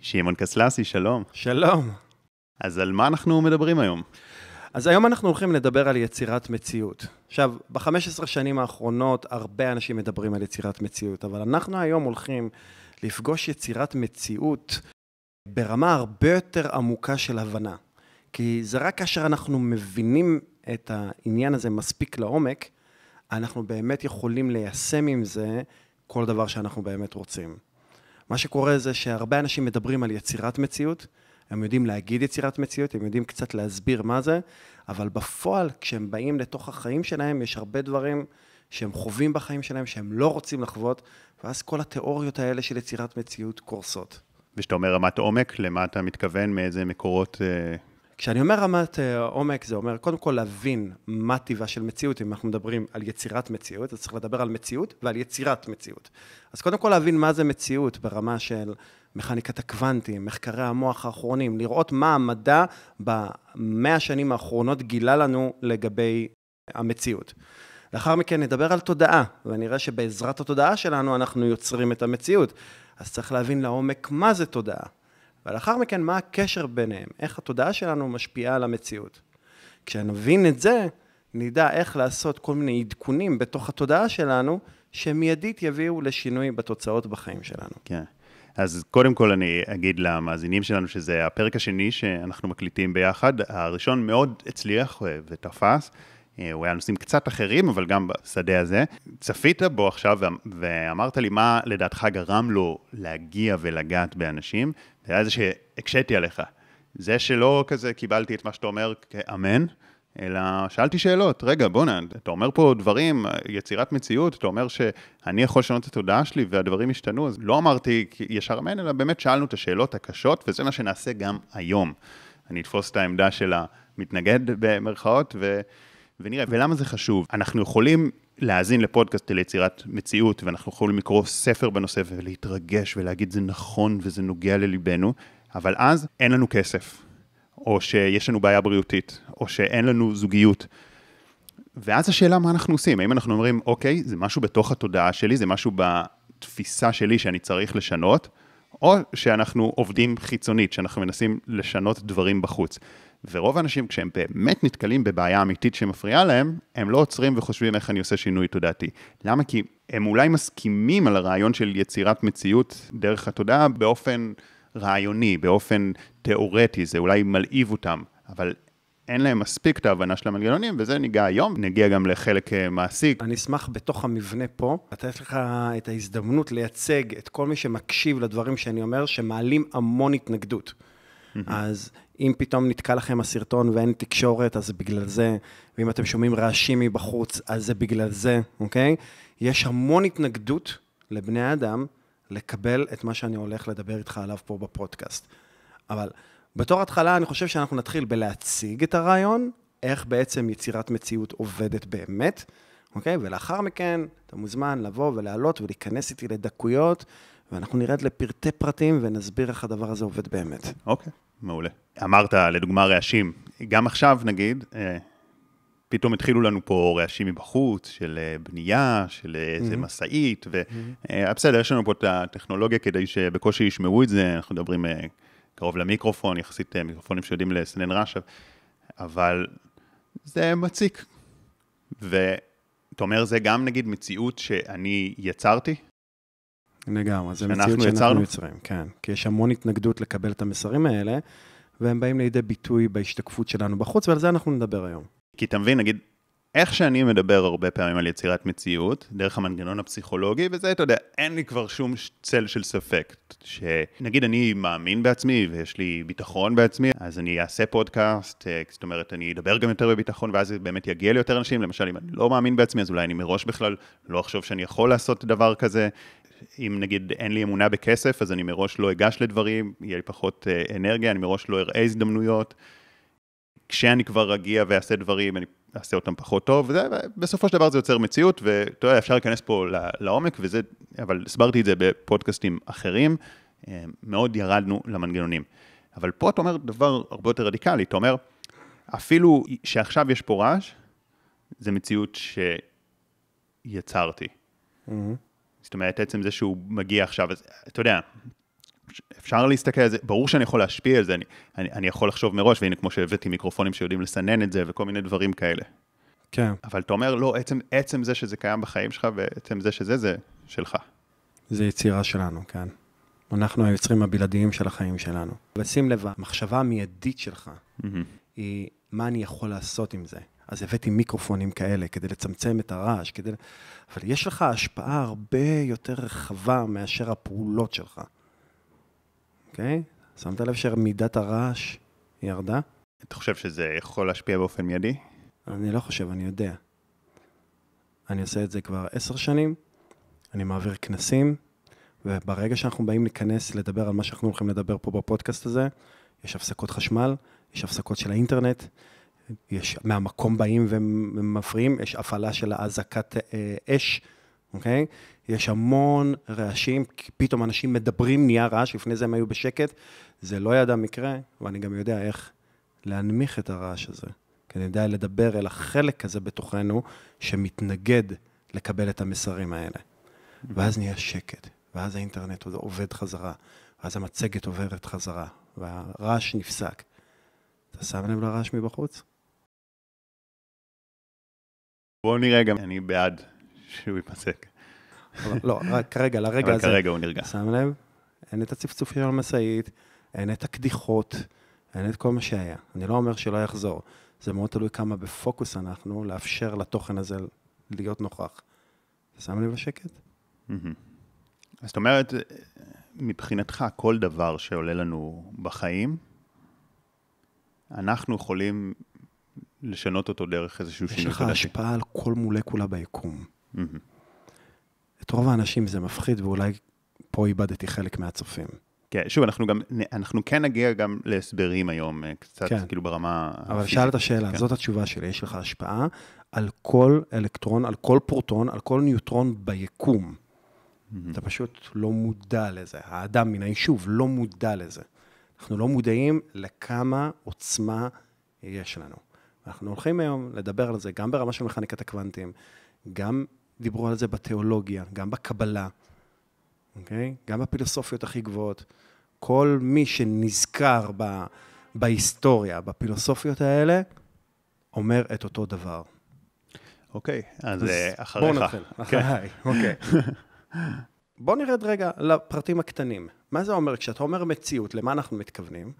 שמעון קסלסי, שלום. שלום. אז על מה אנחנו מדברים היום? אז היום אנחנו הולכים לדבר על יצירת מציאות. עכשיו, ב-15 שנים האחרונות הרבה אנשים מדברים על יצירת מציאות, אבל אנחנו היום הולכים לפגוש יצירת מציאות ברמה הרבה יותר עמוקה של הבנה. כי זה רק כאשר אנחנו מבינים את העניין הזה מספיק לעומק, אנחנו באמת יכולים ליישם עם זה כל דבר שאנחנו באמת רוצים. מה שקורה זה שהרבה אנשים מדברים על יצירת מציאות, הם יודעים להגיד יצירת מציאות, הם יודעים קצת להסביר מה זה, אבל בפועל, כשהם באים לתוך החיים שלהם, יש הרבה דברים שהם חווים בחיים שלהם, שהם לא רוצים לחוות, ואז כל התיאוריות האלה של יצירת מציאות קורסות. וכשאתה אומר רמת עומק, למה אתה מתכוון? מאיזה מקורות... אה, כשאני אומר רמת אה, עומק, זה אומר קודם כל להבין מה טיבה של מציאות, אם אנחנו מדברים על יצירת מציאות, אז צריך לדבר על מציאות ועל יצירת מציאות. אז קודם כל להבין מה זה מציאות ברמה של מכניקת הקוונטים, מחקרי המוח האחרונים, לראות מה המדע במאה השנים האחרונות גילה לנו לגבי המציאות. לאחר מכן נדבר על תודעה, ונראה שבעזרת התודעה שלנו אנחנו יוצרים את המציאות. אז צריך להבין לעומק מה זה תודעה. ולאחר מכן, מה הקשר ביניהם, איך התודעה שלנו משפיעה על המציאות. כשנבין את זה, נדע איך לעשות כל מיני עדכונים בתוך התודעה שלנו, שמיידית יביאו לשינוי בתוצאות בחיים שלנו. כן. אז קודם כל אני אגיד למאזינים שלנו שזה הפרק השני שאנחנו מקליטים ביחד. הראשון מאוד הצליח ותפס. הוא היה נושאים קצת אחרים, אבל גם בשדה הזה. צפית בו עכשיו ואמרת לי מה לדעתך גרם לו להגיע ולגעת באנשים, זה היה זה שהקשיתי עליך. זה שלא כזה קיבלתי את מה שאתה אומר כאמן, אלא שאלתי שאלות, רגע, בוא'נה, אתה אומר פה דברים, יצירת מציאות, אתה אומר שאני יכול לשנות את התודעה שלי והדברים השתנו, אז לא אמרתי ישר אמן, אלא באמת שאלנו את השאלות הקשות, וזה מה שנעשה גם היום. אני אתפוס את העמדה של המתנגד במרכאות, ו... ונראה, ולמה זה חשוב? אנחנו יכולים להאזין לפודקאסט ליצירת מציאות, ואנחנו יכולים לקרוא ספר בנושא ולהתרגש ולהגיד זה נכון וזה נוגע לליבנו, אבל אז אין לנו כסף, או שיש לנו בעיה בריאותית, או שאין לנו זוגיות. ואז השאלה מה אנחנו עושים, האם אנחנו אומרים, אוקיי, זה משהו בתוך התודעה שלי, זה משהו בתפיסה שלי שאני צריך לשנות, או שאנחנו עובדים חיצונית, שאנחנו מנסים לשנות דברים בחוץ. ורוב האנשים, כשהם באמת נתקלים בבעיה אמיתית שמפריעה להם, הם לא עוצרים וחושבים איך אני עושה שינוי תודעתי. למה? כי הם אולי מסכימים על הרעיון של יצירת מציאות דרך התודעה באופן רעיוני, באופן תיאורטי, זה אולי מלהיב אותם, אבל אין להם מספיק את ההבנה של המנגנונים, וזה ניגע היום, נגיע גם לחלק אה, מעשי. אני אשמח בתוך המבנה פה, לתת לך את ההזדמנות לייצג את כל מי שמקשיב לדברים שאני אומר, שמעלים המון התנגדות. אז אם פתאום נתקע לכם הסרטון ואין תקשורת, אז זה בגלל זה, ואם אתם שומעים רעשים מבחוץ, אז זה בגלל זה, אוקיי? יש המון התנגדות לבני האדם לקבל את מה שאני הולך לדבר איתך עליו פה בפודקאסט. אבל בתור התחלה, אני חושב שאנחנו נתחיל בלהציג את הרעיון, איך בעצם יצירת מציאות עובדת באמת, אוקיי? ולאחר מכן, אתה מוזמן לבוא ולעלות ולהיכנס איתי לדקויות, ואנחנו נרד לפרטי פרטים ונסביר איך הדבר הזה עובד באמת. אוקיי. מעולה. אמרת, לדוגמה, רעשים. גם עכשיו, נגיד, אה, פתאום התחילו לנו פה רעשים מבחוץ, של אה, בנייה, של איזה mm-hmm. משאית, ובסדר, mm-hmm. יש לנו פה את הטכנולוגיה כדי שבקושי ישמעו את זה, אנחנו מדברים קרוב למיקרופון, יחסית מיקרופונים שיודעים לסנן רעש, אבל זה מציק. ואתה אומר, זה גם נגיד מציאות שאני יצרתי, לגמרי, זה מציאות שאנחנו יצרנו? יוצרים, כן. כי יש המון התנגדות לקבל את המסרים האלה, והם באים לידי ביטוי בהשתקפות שלנו בחוץ, ועל זה אנחנו נדבר היום. כי אתה מבין, נגיד, איך שאני מדבר הרבה פעמים על יצירת מציאות, דרך המנגנון הפסיכולוגי, וזה, אתה יודע, אין לי כבר שום צל של ספק. שנגיד אני מאמין בעצמי ויש לי ביטחון בעצמי, אז אני אעשה פודקאסט, אה, זאת אומרת, אני אדבר גם יותר בביטחון, ואז זה באמת יגיע ליותר אנשים. למשל, אם אני לא מאמין בעצמי, אז אולי אני מראש בכלל לא אחשוב שאני יכול לעשות דבר כזה. אם נגיד אין לי אמונה בכסף, אז אני מראש לא אגש לדברים, יהיה לי פחות אה, אנרגיה, אני מראש לא אראה הזדמנויות. כשאני כבר אגיע ואעשה דברים, אני אעשה אותם פחות טוב, וזה, בסופו של דבר זה יוצר מציאות, ואתה יודע, אפשר להיכנס פה לעומק, וזה, אבל הסברתי את זה בפודקאסטים אחרים, אה, מאוד ירדנו למנגנונים. אבל פה אתה אומר דבר הרבה יותר רדיקלי, אתה אומר, אפילו שעכשיו יש פה רעש, זה מציאות שיצרתי. Mm-hmm. זאת אומרת, עצם זה שהוא מגיע עכשיו, אז אתה יודע, אפשר להסתכל על זה, ברור שאני יכול להשפיע על זה, אני, אני, אני יכול לחשוב מראש, והנה כמו שהבאתי מיקרופונים שיודעים לסנן את זה וכל מיני דברים כאלה. כן. אבל אתה אומר, לא, עצם, עצם זה שזה קיים בחיים שלך, ועצם זה שזה, זה שלך. זה יצירה שלנו, כן. אנחנו היוצרים הבלעדיים של החיים שלנו. ושים לב, המחשבה המיידית שלך Mm-hmm. היא מה אני יכול לעשות עם זה. אז הבאתי מיקרופונים כאלה כדי לצמצם את הרעש, כדי... אבל יש לך השפעה הרבה יותר רחבה מאשר הפעולות שלך, אוקיי? שמת לב שמידת הרעש ירדה? אתה חושב שזה יכול להשפיע באופן מיידי? אני לא חושב, אני יודע. אני עושה את זה כבר עשר שנים, אני מעביר כנסים, וברגע שאנחנו באים להיכנס לדבר על מה שאנחנו הולכים לדבר פה בפודקאסט הזה, יש הפסקות חשמל, יש הפסקות של האינטרנט, יש מהמקום באים ומפריעים, יש הפעלה של אזעקת אה, אש, אוקיי? יש המון רעשים, פתאום אנשים מדברים, נהיה רעש, לפני זה הם היו בשקט. זה לא ידע מקרה, ואני גם יודע איך להנמיך את הרעש הזה. כי אני יודע לדבר אל החלק הזה בתוכנו שמתנגד לקבל את המסרים האלה. ואז נהיה שקט, ואז האינטרנט עובד חזרה, ואז המצגת עוברת חזרה, והרעש נפסק. אתה שם לב לרעש מבחוץ? בואו נראה גם, אני בעד שהוא ייפסק. אבל לא, רק כרגע, לרגע אבל הזה. כרגע הוא נרגע. שם לב, אין את הצפצוף של המשאית, אין את הקדיחות, אין את כל מה שהיה. אני לא אומר שלא יחזור. זה מאוד תלוי כמה בפוקוס אנחנו, לאפשר לתוכן הזה להיות נוכח. שם לב לשקט? מהמם. אז זאת אומרת, מבחינתך, כל דבר שעולה לנו בחיים, אנחנו יכולים לשנות אותו דרך איזשהו יש שינוי לך השפעה על כל מולקולה ביקום. מהמם. את רוב האנשים זה מפחיד, ואולי פה איבדתי חלק מהצופים. כן, שוב, אנחנו גם, אנחנו כן נגיע גם להסברים היום, אה, קצת כן. כאילו ברמה... אבל. שאלת שאלה, כן. זאת התשובה שלי, יש לך השפעה על כל אלקטרון, על כל פרוטון, על כל ניוטרון ביקום. מהמם. אתה פשוט לא מודע לזה. האדם מן היישוב לא מודע לזה. אנחנו לא מודעים לכמה עוצמה יש לנו. אנחנו הולכים היום לדבר על זה גם ברמה של מכניקת הקוונטים, גם דיברו על זה בתיאולוגיה, גם בקבלה, אוקיי? גם בפילוסופיות הכי גבוהות. כל מי שנזכר ב, בהיסטוריה, בפילוסופיות האלה, אומר את אותו דבר. אוקיי, אז אז אה, אחריך. בואו נתחיל, כן. אחריי, אוקיי. בואו נרד רגע לפרטים הקטנים. מה זה אומר? כשאתה אומר מציאות, למה אנחנו מתכוונים?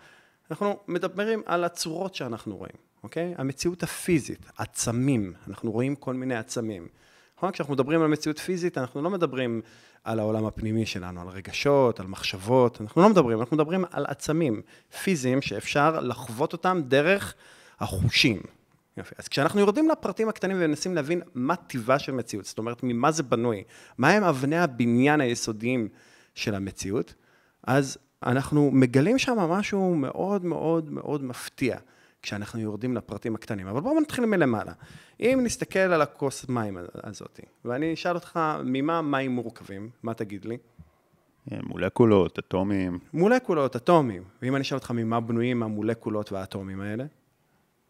אנחנו מדברים על הצורות שאנחנו רואים, אוקיי? המציאות הפיזית, עצמים, אנחנו רואים כל מיני עצמים. נכון? כשאנחנו מדברים על מציאות פיזית, אנחנו לא מדברים על העולם הפנימי שלנו, על רגשות, על מחשבות, אנחנו לא מדברים, אנחנו מדברים על עצמים פיזיים שאפשר לחוות אותם דרך החושים. יופי. אז כשאנחנו יורדים לפרטים הקטנים ומנסים להבין מה טיבה של מציאות, זאת אומרת, ממה זה בנוי, מהם אבני הבניין היסודיים של המציאות, אז אנחנו מגלים שם משהו מאוד מאוד מאוד מפתיע, כשאנחנו יורדים לפרטים הקטנים. אבל בואו נתחיל מלמעלה. אם נסתכל על הכוס מים הזאת, ואני אשאל אותך, ממה מים מורכבים? מה תגיד לי? אה, מולקולות, אטומים, מולקולות, אטומים. ואם אני אשאל אותך ממה בנויים המולקולות והאטומים האלה?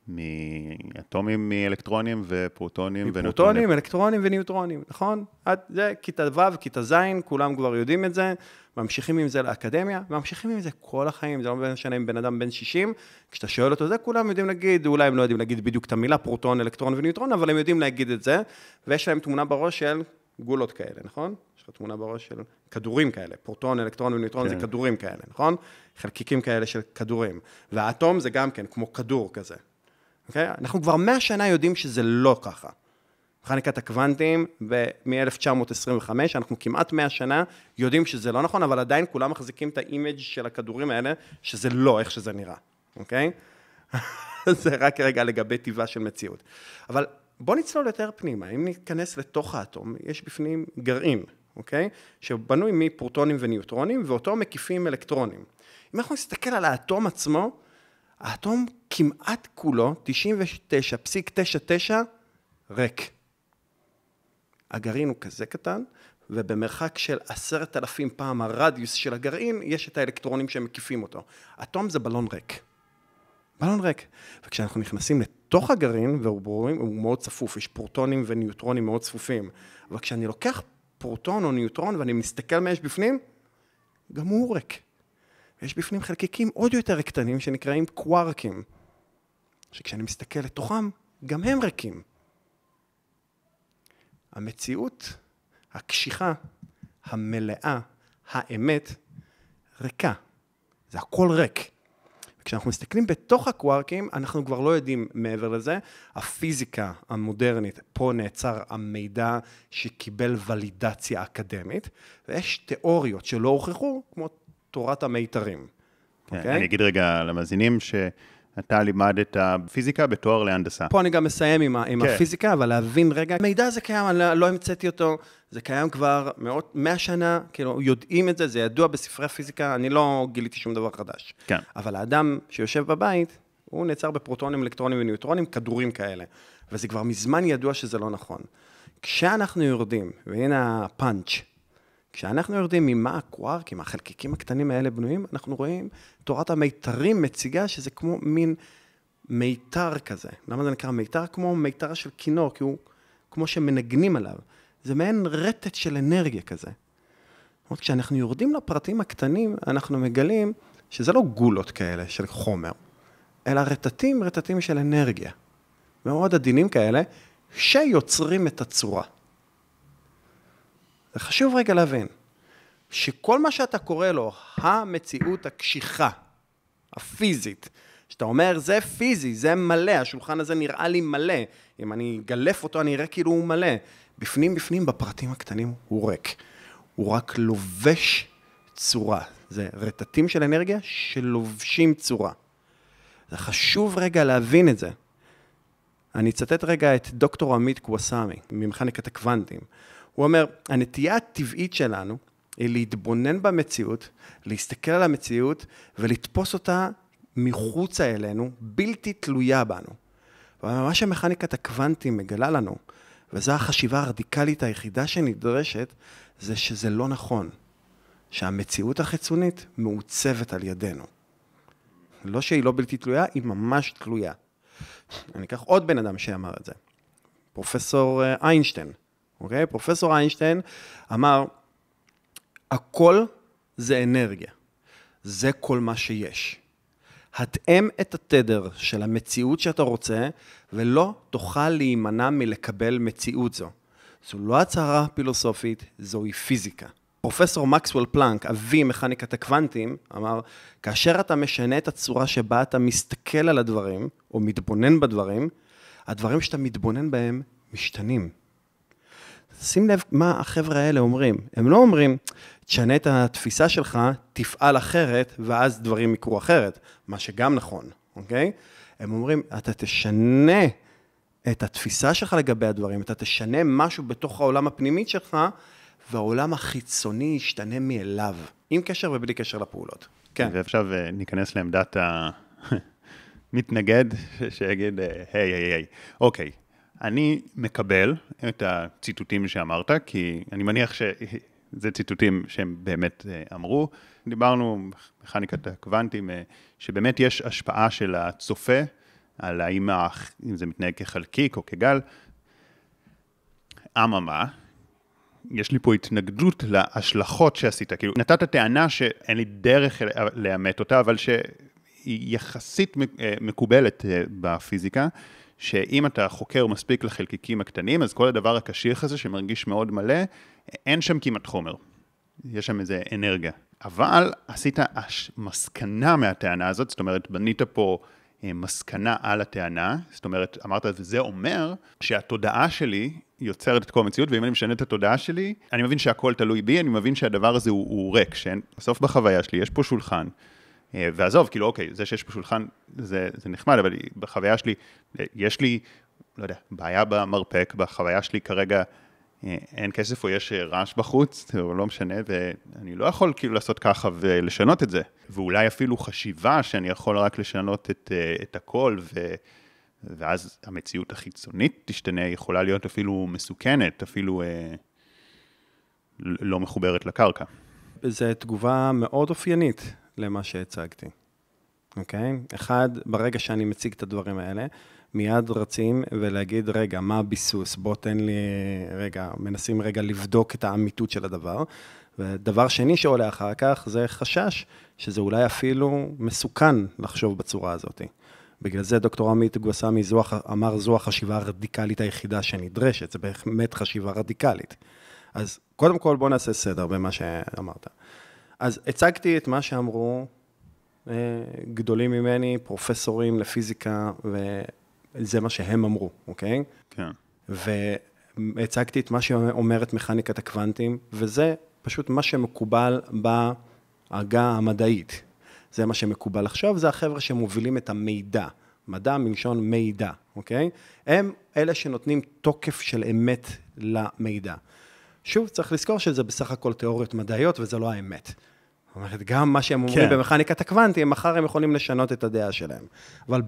מאטומים מאלקטרונים ופרוטונים ונוטרונים. פרוטונים, אלקטרונים וניוטרונים, נכון? עד זה כיתה ו', כיתה ז', כולם כבר יודעים את זה, ממשיכים עם זה לאקדמיה, ממשיכים עם זה כל החיים, זה לא משנה אם בן אדם בן 60, כשאתה שואל אותו זה, כולם יודעים להגיד, אולי הם לא יודעים להגיד בדיוק את המילה פרוטון, אלקטרון וניוטרון, אבל הם יודעים להגיד את זה, ויש להם תמונה בראש של גולות כאלה, נכון? יש לך תמונה בראש של כדורים כאלה, פרוטון, אלקטרון וניוטרון כן. זה כדורים כאלה, נכון? חלקיקים כאלה של כדורים. והאטום זה גם כן כמו כדור כזה. אוקיי? אנחנו כבר 100 שנה יודעים שזה לא ככה. מכניקת הקוונטים, מ-1925, אנחנו כמעט 100 שנה יודעים שזה לא נכון, אבל עדיין כולם מחזיקים את ה image של הכדורים האלה, שזה לא איך שזה נראה, אוקיי? זה רק רגע לגבי טיבה של מציאות. אבל בואו נצלול יותר פנימה, אם ניכנס לתוך האטום, יש בפנים גרעין, אוקיי? שבנוי מפרוטונים וניוטרונים, ואותו מקיפים אלקטרונים. אם אנחנו נסתכל על האטום עצמו, האטום כמעט כולו, 99.99, ריק. הגרעין הוא כזה קטן, ובמרחק של עשרת אלפים פעם הרדיוס של הגרעין, יש את האלקטרונים שמקיפים אותו. אטום זה בלון ריק. בלון ריק. וכשאנחנו נכנסים לתוך הגרעין, והוא ברורים, הוא מאוד צפוף, יש פרוטונים וניוטרונים מאוד צפופים. אבל כשאני לוקח פרוטון או ניוטרון ואני מסתכל מה יש בפנים, גם הוא ריק. ויש בפנים חלקיקים עוד יותר קטנים שנקראים קווארקים, שכשאני מסתכל לתוכם, גם הם ריקים. המציאות הקשיחה, המלאה, האמת, ריקה. זה הכל ריק. כשאנחנו מסתכלים בתוך הקווארקים, אנחנו כבר לא יודעים מעבר לזה. הפיזיקה המודרנית, פה נעצר המידע שקיבל ולידציה אקדמית, ויש תיאוריות שלא הוכחו, כמו תורת המיתרים. כן, okay? אוקיי? אני אגיד רגע למאזינים ש... אתה לימדת פיזיקה בתואר להנדסה. פה אני גם מסיים עם, עם כן. הפיזיקה, אבל להבין רגע, המידע הזה קיים, אני לא, לא המצאתי אותו, זה קיים כבר מאות, מאה שנה, כאילו, יודעים את זה, זה ידוע בספרי הפיזיקה, אני לא גיליתי שום דבר חדש. כן. אבל האדם שיושב בבית, הוא נעצר בפרוטונים, אלקטרונים וניוטרונים, כדורים כאלה. וזה כבר מזמן ידוע שזה לא נכון. כשאנחנו יורדים, והנה הפאנץ', כשאנחנו יורדים ממה הקווארקים, החלקיקים הקטנים האלה בנויים, אנחנו רואים, תורת המיתרים מציגה שזה כמו מין מיתר כזה. למה זה נקרא מיתר? כמו מיתר של כינור, כי הוא כמו שמנגנים עליו. זה מעין רטט של אנרגיה כזה. זאת כשאנחנו יורדים לפרטים הקטנים, אנחנו מגלים שזה לא גולות כאלה של חומר, אלא רטטים, רטטים של אנרגיה. מאוד עדינים כאלה, שיוצרים את הצורה. זה חשוב רגע להבין, שכל מה שאתה קורא לו המציאות הקשיחה, הפיזית, שאתה אומר, זה פיזי, זה מלא, השולחן הזה נראה לי מלא, אם אני אגלף אותו, אני אראה כאילו הוא מלא. בפנים בפנים, בפרטים הקטנים, הוא ריק. הוא רק לובש צורה. זה רטטים של אנרגיה שלובשים צורה. זה חשוב רגע להבין את זה. אני אצטט רגע את דוקטור עמית קוואסמי, ממכניקת הקוונטים. הוא אומר, הנטייה הטבעית שלנו היא להתבונן במציאות, להסתכל על המציאות ולתפוס אותה מחוצה אלינו, בלתי תלויה בנו. ומה שמכניקת הקוונטים מגלה לנו, וזו החשיבה הרדיקלית היחידה שנדרשת, זה שזה לא נכון. שהמציאות החיצונית מעוצבת על ידינו. לא שהיא לא בלתי תלויה, היא ממש תלויה. אני אקח עוד בן אדם שאמר את זה, פרופסור אה, איינשטיין. אוקיי? פרופסור איינשטיין אמר, הכל זה אנרגיה. זה כל מה שיש. התאם את התדר של המציאות שאתה רוצה, ולא תוכל להימנע מלקבל מציאות זו. זו לא הצהרה פילוסופית, זוהי פיזיקה. פרופסור מקסוול פלנק, אבי מכניקת הקוונטים, אמר, כאשר אתה משנה את הצורה שבה אתה מסתכל על הדברים, או מתבונן בדברים, הדברים שאתה מתבונן בהם משתנים. שים לב מה החבר'ה האלה אומרים. הם לא אומרים, תשנה את התפיסה שלך, תפעל אחרת, ואז דברים יקרו אחרת, מה שגם נכון, אוקיי? הם אומרים, אתה תשנה את התפיסה שלך לגבי הדברים, אתה תשנה משהו בתוך העולם הפנימי שלך, והעולם החיצוני ישתנה מאליו, עם קשר ובלי קשר לפעולות. כן. ועכשיו אה, ניכנס לעמדת המתנגד, שיגיד, היי, היי, היי, אוקיי, אני מקבל את הציטוטים שאמרת, כי אני מניח שזה ציטוטים שהם באמת אה, אמרו. דיברנו, מכניקת הקוונטים, אה, שבאמת יש השפעה של הצופה על האם אם זה מתנהג כחלקיק או כגל. אממה, יש לי פה התנגדות להשלכות שעשית. כאילו, נתת טענה שאין לי דרך לאמת אותה, אבל שהיא יחסית אה, מקובלת בפיזיקה. שאם אתה חוקר מספיק לחלקיקים הקטנים, אז כל הדבר הקשיח הזה שמרגיש מאוד מלא, אין שם כמעט חומר. יש שם איזה אנרגיה. אבל עשית מסקנה מהטענה הזאת, זאת אומרת, בנית פה אה, מסקנה על הטענה, זאת אומרת, אמרת, וזה אומר שהתודעה שלי יוצרת את כל המציאות, ואם אני משנה את התודעה שלי, אני מבין שהכל תלוי בי, אני מבין שהדבר הזה הוא, הוא ריק, שבסוף בחוויה שלי יש פה שולחן, ועזוב, כאילו, אוקיי, זה שיש פה שולחן זה, זה נחמד, אבל בחוויה שלי, יש לי, לא יודע, בעיה במרפק, בחוויה שלי כרגע אה, אין כסף או יש רעש בחוץ, או לא משנה, ואני לא יכול כאילו לעשות ככה ולשנות את זה. ואולי אפילו חשיבה שאני יכול רק לשנות את, אה, את הכל, ו, ואז המציאות החיצונית תשתנה, יכולה להיות אפילו מסוכנת, אפילו אה, לא מחוברת לקרקע. זו תגובה מאוד אופיינית למה שהצגתי, אוקיי? אחד, ברגע שאני מציג את הדברים האלה, מיד רצים ולהגיד, רגע, מה הביסוס? בוא תן לי, רגע, מנסים רגע לבדוק את האמיתות של הדבר. ודבר שני שעולה אחר כך זה חשש שזה אולי אפילו מסוכן לחשוב בצורה הזאת. בגלל זה דוקטור עמית גואסמי אמר זו החשיבה הרדיקלית היחידה שנדרשת, זה באמת חשיבה רדיקלית. אז קודם כל בואו נעשה סדר במה שאמרת. אז הצגתי את מה שאמרו אה, גדולים ממני, פרופסורים לפיזיקה, וזה מה שהם אמרו, אוקיי? כן. והצגתי את מה שאומרת מכניקת הקוונטים, וזה פשוט מה שמקובל בעגה המדעית. זה מה שמקובל עכשיו, זה החבר'ה שמובילים את המידע. מדע מלשון מידע, אוקיי? הם אלה שנותנים תוקף של אמת למידע. שוב, צריך לזכור שזה בסך הכל תיאוריות מדעיות וזה לא האמת. זאת אומרת, גם מה שהם אומרים כן. במכניקת הקוונטים, מחר הם יכולים לשנות את הדעה שלהם. אבל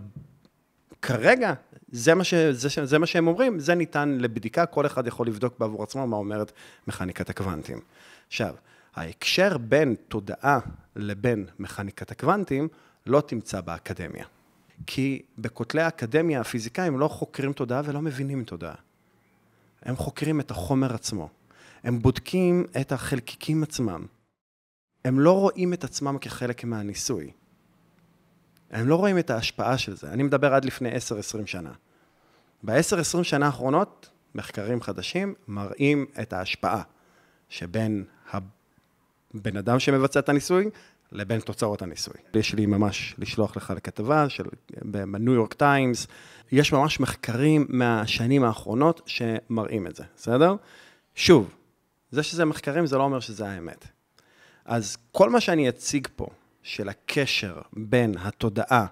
כרגע, זה מה, ש, זה, זה מה שהם אומרים, זה ניתן לבדיקה, כל אחד יכול לבדוק בעבור עצמו מה אומרת מכניקת הקוונטים. עכשיו, ההקשר בין תודעה לבין מכניקת הקוונטים לא תמצא באקדמיה. כי בכותלי האקדמיה הפיזיקאים לא חוקרים תודעה ולא מבינים תודעה. הם חוקרים את החומר עצמו. הם בודקים את החלקיקים עצמם. הם לא רואים את עצמם כחלק מהניסוי. הם לא רואים את ההשפעה של זה. אני מדבר עד לפני 10-20 שנה. ב-10-20 שנה האחרונות, מחקרים חדשים מראים את ההשפעה שבין הבן אדם שמבצע את הניסוי לבין תוצאות הניסוי. יש לי ממש לשלוח לך לכתבה של, בניו יורק טיימס, יש ממש מחקרים מהשנים האחרונות שמראים את זה, בסדר? שוב, זה שזה מחקרים זה לא אומר שזה האמת. אז כל מה שאני אציג פה, של הקשר בין התודעה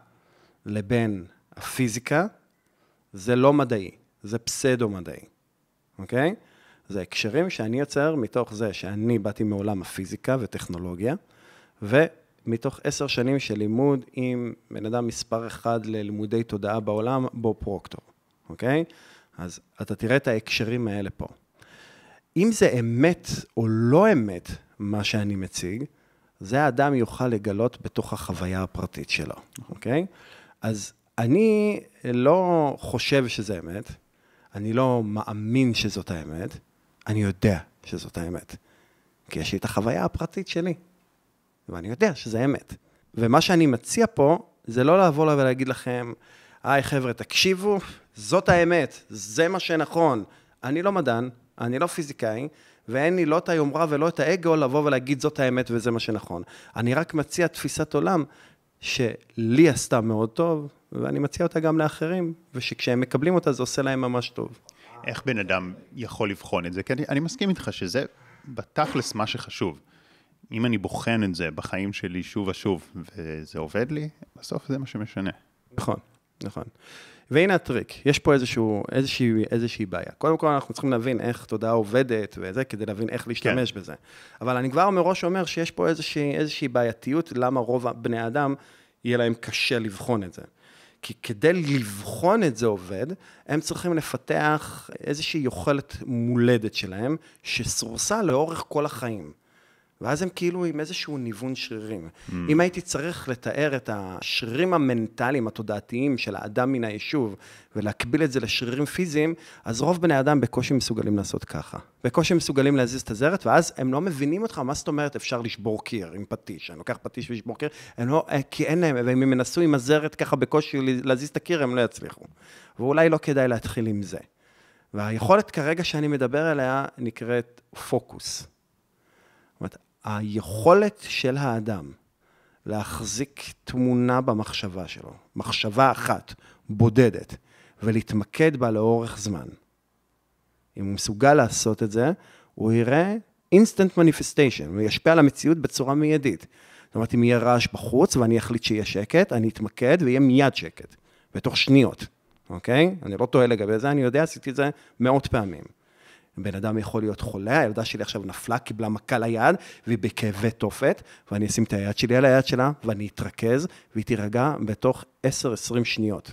לבין הפיזיקה, זה לא מדעי, זה פסדו-מדעי, אוקיי? זה הקשרים שאני יוצר מתוך זה שאני באתי מעולם הפיזיקה וטכנולוגיה, ומתוך עשר שנים של לימוד עם בן אדם מספר אחד ללימודי תודעה בעולם, בו פרוקטור, אוקיי? אז אתה תראה את ההקשרים האלה פה. אם זה אמת או לא אמת, מה שאני מציג, זה האדם יוכל לגלות בתוך החוויה הפרטית שלו, אוקיי? אז אני לא חושב שזה אמת, אני לא מאמין שזאת האמת, אני יודע שזאת האמת. כי יש לי את החוויה הפרטית שלי, ואני יודע שזה אמת. ומה שאני מציע פה, זה לא לבוא לה ולהגיד לכם, היי חבר'ה, תקשיבו, זאת האמת, זה מה שנכון. אני לא מדען, אני לא פיזיקאי, ואין לי לא את היומרה ולא את האגו לבוא ולהגיד זאת האמת וזה מה שנכון. אני רק מציע תפיסת עולם שלי עשתה מאוד טוב, ואני מציע אותה גם לאחרים, ושכשהם מקבלים אותה זה עושה להם ממש טוב. איך בן אדם יכול לבחון את זה? כי אני, אני מסכים איתך שזה בתכלס מה שחשוב. אם אני בוחן את זה בחיים שלי שוב ושוב, וזה עובד לי, בסוף זה מה שמשנה. נכון, נכון. והנה הטריק, יש פה איזשהו, איזושהי, איזושהי בעיה. קודם כל, אנחנו צריכים להבין איך תודעה עובדת וזה, כדי להבין איך להשתמש כן. בזה. אבל אני כבר מראש אומר שיש פה איזושהי, איזושהי בעייתיות, למה רוב בני אדם, יהיה להם קשה לבחון את זה. כי כדי לבחון את זה עובד, הם צריכים לפתח איזושהי יכולת מולדת שלהם, שסורסה לאורך כל החיים. ואז הם כאילו עם איזשהו ניוון שרירים. Mm. אם הייתי צריך לתאר את השרירים המנטליים, התודעתיים של האדם מן היישוב, ולהקביל את זה לשרירים פיזיים, אז רוב בני אדם בקושי מסוגלים לעשות ככה. בקושי מסוגלים להזיז את הזרת, ואז הם לא מבינים אותך, מה זאת אומרת אפשר לשבור קיר עם פטיש? אני לוקח פטיש ולשבור קיר, הם לא, אה, כי אין להם, ואם הם ינסו עם הזרת ככה בקושי להזיז את הקיר, הם לא יצליחו. ואולי לא כדאי להתחיל עם זה. והיכולת כרגע שאני מדבר עליה נקראת פוקוס. היכולת של האדם להחזיק תמונה במחשבה שלו, מחשבה אחת, בודדת, ולהתמקד בה לאורך זמן. אם הוא מסוגל לעשות את זה, הוא יראה instant manifestation, הוא ישפיע על המציאות בצורה מיידית. זאת אומרת, אם יהיה רעש בחוץ ואני אחליט שיהיה שקט, אני אתמקד ויהיה מיד שקט, בתוך שניות, אוקיי? אני לא טועה לגבי זה, אני יודע, עשיתי את זה מאות פעמים. בן אדם יכול להיות חולה, הילדה שלי עכשיו נפלה, קיבלה מכה ליד, והיא בכאבי תופת, ואני אשים את היד שלי על היד שלה, ואני אתרכז, והיא תירגע בתוך 10-20 שניות,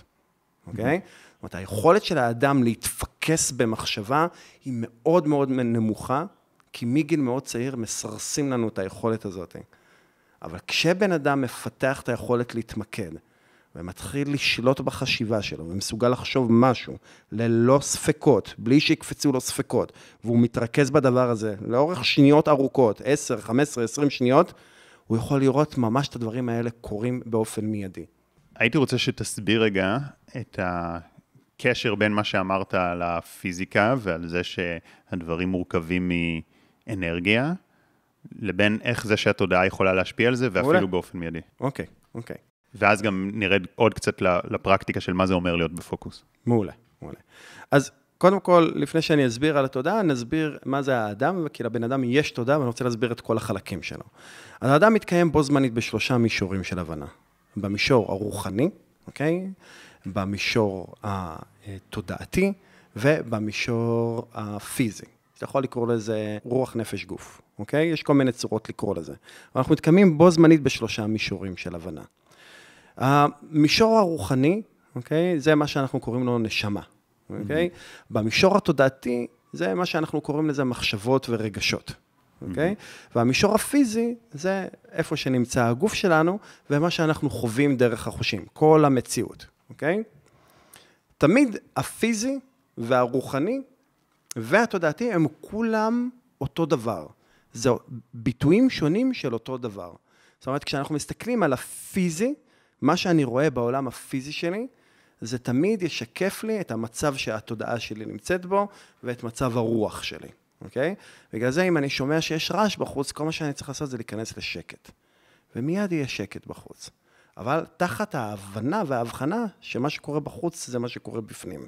אוקיי? זאת אומרת, היכולת של האדם להתפקס במחשבה היא מאוד מאוד נמוכה, כי מגיל מאוד צעיר מסרסים לנו את היכולת הזאת. אבל כשבן אדם מפתח את היכולת להתמקד, ומתחיל לשלוט בחשיבה שלו, ומסוגל לחשוב משהו ללא ספקות, בלי שיקפצו לו ספקות, והוא מתרכז בדבר הזה לאורך שניות ארוכות, 10, 15, 20 שניות, הוא יכול לראות ממש את הדברים האלה קורים באופן מיידי. הייתי רוצה שתסביר רגע את הקשר בין מה שאמרת על הפיזיקה ועל זה שהדברים מורכבים מאנרגיה, לבין איך זה שהתודעה יכולה להשפיע על זה, ואפילו מעולה. באופן מיידי. אוקיי, אוקיי. ואז גם נרד עוד קצת לפרקטיקה של מה זה אומר להיות בפוקוס. מעולה, מעולה. אז קודם כל, לפני שאני אסביר על התודעה, נסביר מה זה האדם, כי לבן אדם יש תודעה, ואני רוצה להסביר את כל החלקים שלו. אז האדם מתקיים בו זמנית בשלושה מישורים של הבנה. במישור הרוחני, אוקיי? במישור התודעתי ובמישור הפיזי. אתה יכול לקרוא לזה רוח, נפש, גוף, אוקיי? יש כל מיני צורות לקרוא לזה. אנחנו מתקיימים בו זמנית בשלושה מישורים של הבנה. המישור הרוחני, אוקיי? זה מה שאנחנו קוראים לו נשמה, אוקיי? Mm-hmm. במישור התודעתי, זה מה שאנחנו קוראים לזה מחשבות ורגשות, אוקיי? Mm-hmm. והמישור הפיזי, זה איפה שנמצא הגוף שלנו, ומה שאנחנו חווים דרך החושים, כל המציאות, אוקיי? תמיד הפיזי והרוחני והתודעתי הם כולם אותו דבר. זה ביטויים שונים של אותו דבר. זאת אומרת, כשאנחנו מסתכלים על הפיזי, מה שאני רואה בעולם הפיזי שלי, זה תמיד ישקף לי את המצב שהתודעה שלי נמצאת בו, ואת מצב הרוח שלי, אוקיי? בגלל זה, אם אני שומע שיש רעש בחוץ, כל מה שאני צריך לעשות זה להיכנס לשקט. ומיד יהיה שקט בחוץ. אבל תחת ההבנה וההבחנה שמה שקורה בחוץ זה מה שקורה בפנים,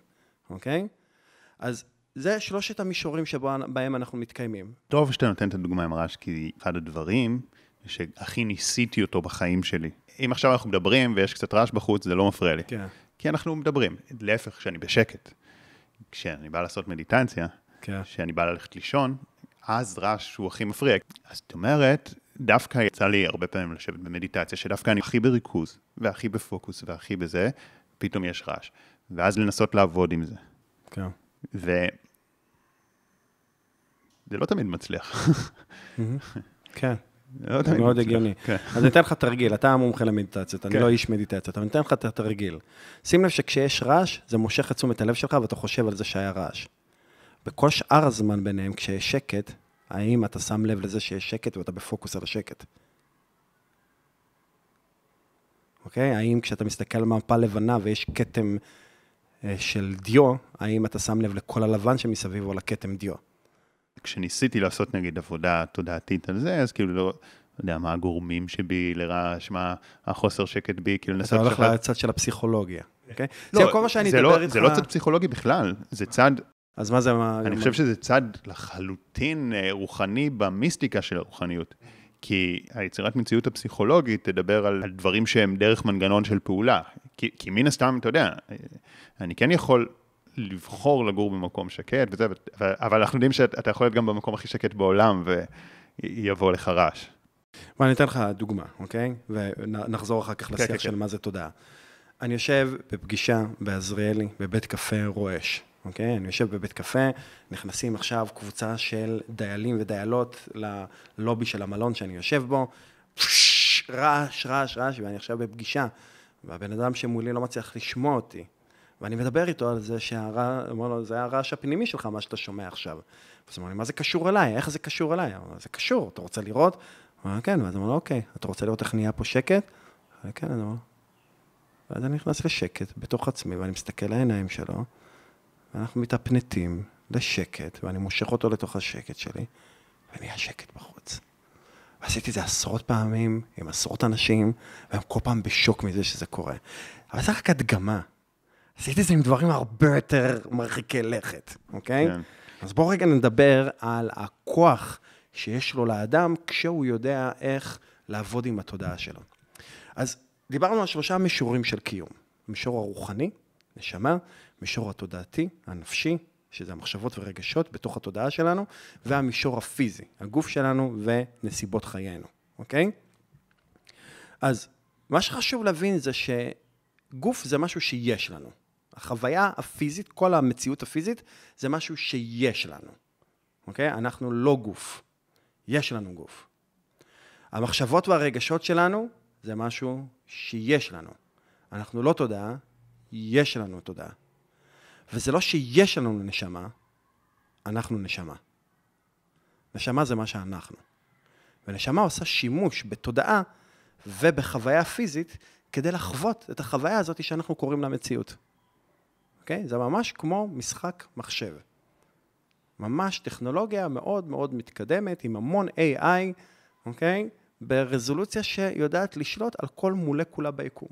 אוקיי? אז זה שלושת המישורים שבהם אנחנו מתקיימים. טוב שאתה נותן את הדוגמה עם הרעש, כי אחד הדברים שהכי ניסיתי אותו בחיים שלי. אם עכשיו אנחנו מדברים ויש קצת רעש בחוץ, זה לא מפריע לי. כן. כי אנחנו מדברים. להפך, כשאני בשקט, כשאני בא לעשות מדיטציה, כן. כשאני בא ללכת לישון, אז רעש הוא הכי מפריע. אז זאת אומרת, דווקא יצא לי הרבה פעמים לשבת במדיטציה, שדווקא אני הכי בריכוז, והכי בפוקוס, והכי בזה, פתאום יש רעש. ואז לנסות לעבוד עם זה. כן. ו... זה לא תמיד מצליח. כן. לא מאוד. הגיוני. כן. אז אני אתן לך תרגיל, אתה המומחה למדיטציות, אני כן. לא איש מדיטציות, אבל אני אתן לך את התרגיל. שים לב שכשיש רעש, זה מושך את תשומת הלב שלך ואתה חושב על זה שהיה רעש. בכל שאר הזמן ביניהם, כשיש שקט, האם אתה שם לב לזה שיש שקט ואתה בפוקוס על השקט? אוקיי? האם כשאתה מסתכל על מפה לבנה ויש כתם אה, של דיו, האם אתה שם לב לכל הלבן שמסביב או לכתם דיו? כשניסיתי לעשות נגיד עבודה תודעתית על זה, אז כאילו לא לא יודע מה הגורמים שבי לרעש, מה החוסר שקט בי, כאילו אתה לנסות הולך לשחרר. לצד של הפסיכולוגיה, אוקיי? לא, זה זה לא- איתך... זה לא צד פסיכולוגי בכלל, זה צד, אז מה זה... אני מה- חושב שזה צד לחלוטין אה, רוחני במיסטיקה של הרוחניות. כי היצירת מציאות הפסיכולוגית תדבר על, על דברים שהם דרך מנגנון של פעולה. כי, כי מן הסתם, אתה יודע, אה, אני כן יכול לבחור לגור במקום שקט וזה, אבל אנחנו יודעים שאתה יכול להיות גם במקום הכי שקט בעולם ויבוא לך רעש. בוא, אני אתן לך דוגמה, אוקיי? ונחזור אחר כך כן, לשיח כן, של כן. מה זה תודעה. אני יושב בפגישה בעזריאלי, בבית קפה רועש, אוקיי? אני יושב בבית קפה, נכנסים עכשיו קבוצה של דיילים ודיילות ללובי של המלון שאני יושב בו, רעש, רעש, רעש, ואני עכשיו בפגישה, והבן אדם שמולי לא מצליח לשמוע אותי. ואני מדבר איתו על זה שהרעש, אומר לו, זה הרעש הפנימי שלך, מה שאתה שומע עכשיו. אז הוא אומר לי, מה זה קשור אליי? איך זה קשור אליי? אני אומר, זה קשור, אתה רוצה לראות? הוא אומר, כן, ואז הוא אומר, אוקיי, אתה רוצה לראות איך נהיה פה שקט? אומר, כן, אני אומר. ואז אני נכנס לשקט בתוך עצמי, ואני מסתכל לעיניים שלו, ואנחנו מתאפנטים לשקט, ואני מושך אותו לתוך השקט שלי, ונהיה שקט בחוץ. ועשיתי את זה עשרות פעמים, עם עשרות אנשים, והם כל פעם בשוק מזה שזה קורה. אבל זה רק הדגמה. עשיתי את זה עם דברים הרבה יותר מרחיקי לכת, אוקיי? כן. אז בואו רגע נדבר על הכוח שיש לו לאדם כשהוא יודע איך לעבוד עם התודעה שלו. אז דיברנו על שלושה מישורים של קיום. מישור הרוחני, נשמה, מישור התודעתי, הנפשי, שזה המחשבות ורגשות בתוך התודעה שלנו, והמישור הפיזי, הגוף שלנו ונסיבות חיינו, אוקיי? אז מה שחשוב להבין זה שגוף זה משהו שיש לנו. החוויה הפיזית, כל המציאות הפיזית, זה משהו שיש לנו, אוקיי? אנחנו לא גוף, יש לנו גוף. המחשבות והרגשות שלנו זה משהו שיש לנו. אנחנו לא תודעה, יש לנו תודעה. וזה לא שיש לנו נשמה, אנחנו נשמה. נשמה זה מה שאנחנו. ונשמה עושה שימוש בתודעה ובחוויה פיזית כדי לחוות את החוויה הזאת שאנחנו קוראים לה מציאות. אוקיי? זה ממש כמו משחק מחשב. ממש טכנולוגיה מאוד מאוד מתקדמת, עם המון AI, אוקיי? ברזולוציה שיודעת לשלוט על כל מולקולה ביקום.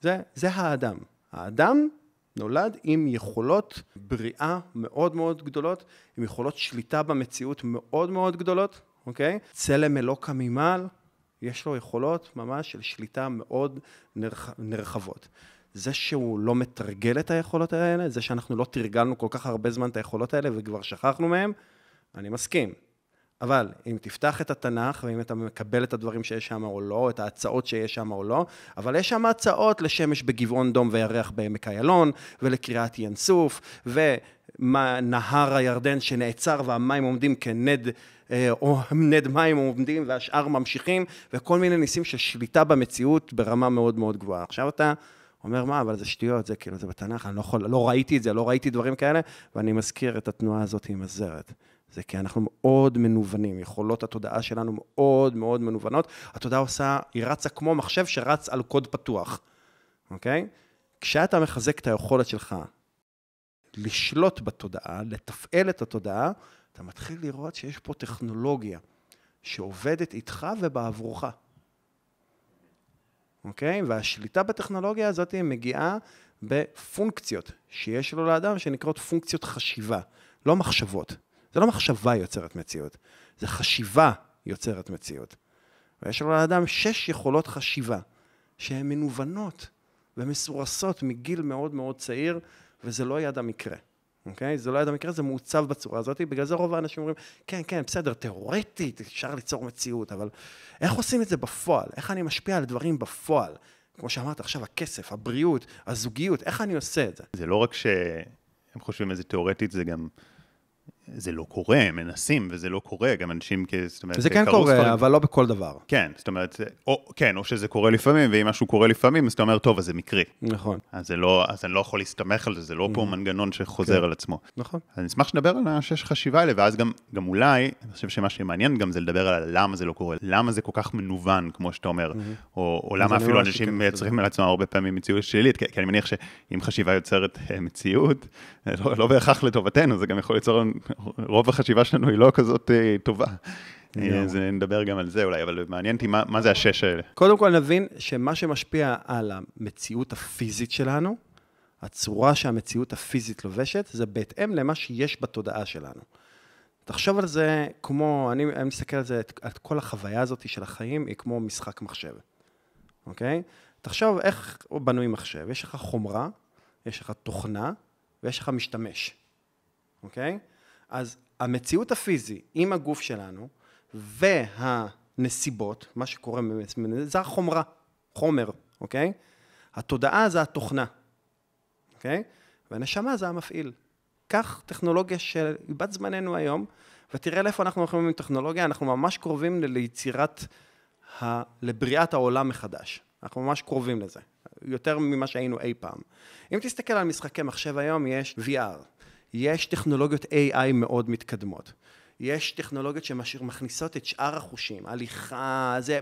זה, זה האדם. האדם נולד עם יכולות בריאה מאוד מאוד גדולות, עם יכולות שליטה במציאות מאוד מאוד גדולות, אוקיי? צלם אלוקה ממעל, יש לו יכולות ממש של שליטה מאוד נרח... נרחבות. זה שהוא לא מתרגל את היכולות האלה, זה שאנחנו לא תרגלנו כל כך הרבה זמן את היכולות האלה וכבר שכחנו מהם, אני מסכים. אבל אם תפתח את התנ"ך, ואם אתה מקבל את הדברים שיש שם או לא, את ההצעות שיש שם או לא, אבל יש שם הצעות לשמש בגבעון דום וירח בעמק איילון, ולקריעת ים סוף, ונהר הירדן שנעצר והמים עומדים כנד, אה, או נד מים עומדים והשאר ממשיכים, וכל מיני ניסים של שליטה במציאות ברמה מאוד מאוד גבוהה. עכשיו אתה אומר, מה, אבל זה שטויות, זה כאילו, זה בתנ"ך, אני לא יכול, לא ראיתי את זה, לא ראיתי דברים כאלה, ואני מזכיר את התנועה הזאת עם הזרת. זה כי אנחנו מאוד מנוונים, יכולות התודעה שלנו מאוד מאוד מנוונות. התודעה עושה, היא רצה כמו מחשב שרץ על קוד פתוח, אוקיי? כשאתה מחזק את היכולת שלך לשלוט בתודעה, לתפעל את התודעה, אתה מתחיל לראות שיש פה טכנולוגיה שעובדת איתך ובעבורך. אוקיי? והשליטה בטכנולוגיה הזאת מגיעה בפונקציות שיש לו לאדם שנקראות פונקציות חשיבה, לא מחשבות. זה לא מחשבה יוצרת מציאות, זה חשיבה יוצרת מציאות. ויש לנו לאדם שש יכולות חשיבה, שהן מנוונות ומסורסות מגיל מאוד מאוד צעיר, וזה לא יד המקרה. אוקיי? זה לא יד המקרה, זה מעוצב בצורה הזאת, בגלל זה רוב האנשים אומרים, כן, כן, בסדר, תיאורטית אפשר ליצור מציאות, אבל איך עושים את זה בפועל? איך אני משפיע על דברים בפועל? כמו שאמרת עכשיו, הכסף, הבריאות, הזוגיות, איך אני עושה את זה? זה לא רק שהם חושבים על זה תיאורטית, זה גם... זה לא קורה, הם מנסים, וזה לא קורה, גם אנשים, זאת אומרת, זה כן קורה, ספרים. אבל לא בכל דבר. כן, זאת אומרת, או, כן, או שזה קורה לפעמים, ואם משהו קורה לפעמים, אז אתה אומר, טוב, אז זה מקרי. נכון. אז, לא, אז אני לא יכול להסתמך על זה, זה לא פה mm. מנגנון שחוזר כן. על עצמו. נכון. אז אני אשמח שנדבר על השש חשיבה האלה, ואז גם, גם אולי, אני חושב שמה שמעניין גם זה לדבר על למה זה לא קורה, למה זה כל כך מנוון, כמו שאתה אומר, mm-hmm. או, או למה אפילו אנשים מייצרים על עצמם הרבה פעמים מציאות שלילית, כי, כי אני מניח שאם חשיבה יוצרת אה, מציאות, לא, לא בהכרח לטובתנו, זה גם יכול ליצור רוב החשיבה שלנו היא לא כזאת uh, טובה. אה, אז נדבר גם על זה אולי, אבל מעניין אותי מה, מה זה השש האלה. קודם כל נבין שמה שמשפיע על המציאות הפיזית שלנו, הצורה שהמציאות הפיזית לובשת, זה בהתאם למה שיש בתודעה שלנו. תחשוב על זה כמו, אני, אני מסתכל על זה, על כל החוויה הזאת של החיים, היא כמו משחק מחשב, אוקיי? תחשוב איך בנוי מחשב. יש לך חומרה, יש לך תוכנה ויש לך משתמש, אוקיי? אז המציאות הפיזי עם הגוף שלנו והנסיבות, מה שקורה, זה החומרה, חומר, אוקיי? התודעה זה התוכנה, אוקיי? והנשמה זה המפעיל. קח טכנולוגיה של בת זמננו היום, ותראה לאיפה אנחנו הולכים עם טכנולוגיה, אנחנו ממש קרובים ליצירת, ה... לבריאת העולם מחדש. אנחנו ממש קרובים לזה, יותר ממה שהיינו אי פעם. אם תסתכל על משחקי מחשב היום, יש VR, יש טכנולוגיות AI מאוד מתקדמות. יש טכנולוגיות שמכניסות את שאר החושים, הליכה, זה...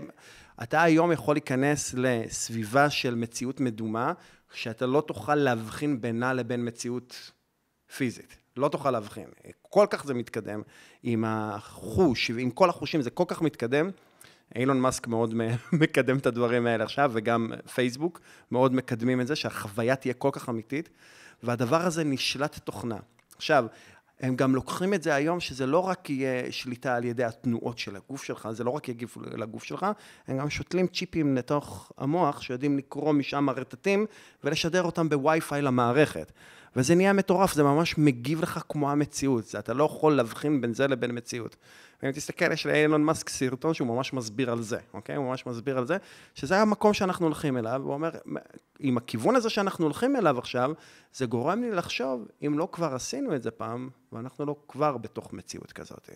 אתה היום יכול להיכנס לסביבה של מציאות מדומה, שאתה לא תוכל להבחין בינה לבין מציאות פיזית. לא תוכל להבחין. כל כך זה מתקדם, עם החוש, ועם כל החושים זה כל כך מתקדם. אילון מאסק מאוד מקדם את הדברים האלה עכשיו, וגם פייסבוק מאוד מקדמים את זה, שהחוויה תהיה כל כך אמיתית, והדבר הזה נשלט תוכנה. עכשיו, הם גם לוקחים את זה היום, שזה לא רק יהיה שליטה על ידי התנועות של הגוף שלך, זה לא רק יגיב לגוף שלך, הם גם שותלים צ'יפים לתוך המוח, שיודעים לקרוא משם רטטים ולשדר אותם בווי-פיי למערכת. וזה נהיה מטורף, זה ממש מגיב לך כמו המציאות, זה, אתה לא יכול להבחין בין זה לבין מציאות. ואם תסתכל, יש לאילון מאסק סרטון שהוא ממש מסביר על זה, אוקיי? הוא ממש מסביר על זה, שזה המקום שאנחנו הולכים אליו, הוא אומר, עם הכיוון הזה שאנחנו הולכים אליו עכשיו, זה גורם לי לחשוב, אם לא כבר עשינו את זה פעם, ואנחנו לא כבר בתוך מציאות כזאת.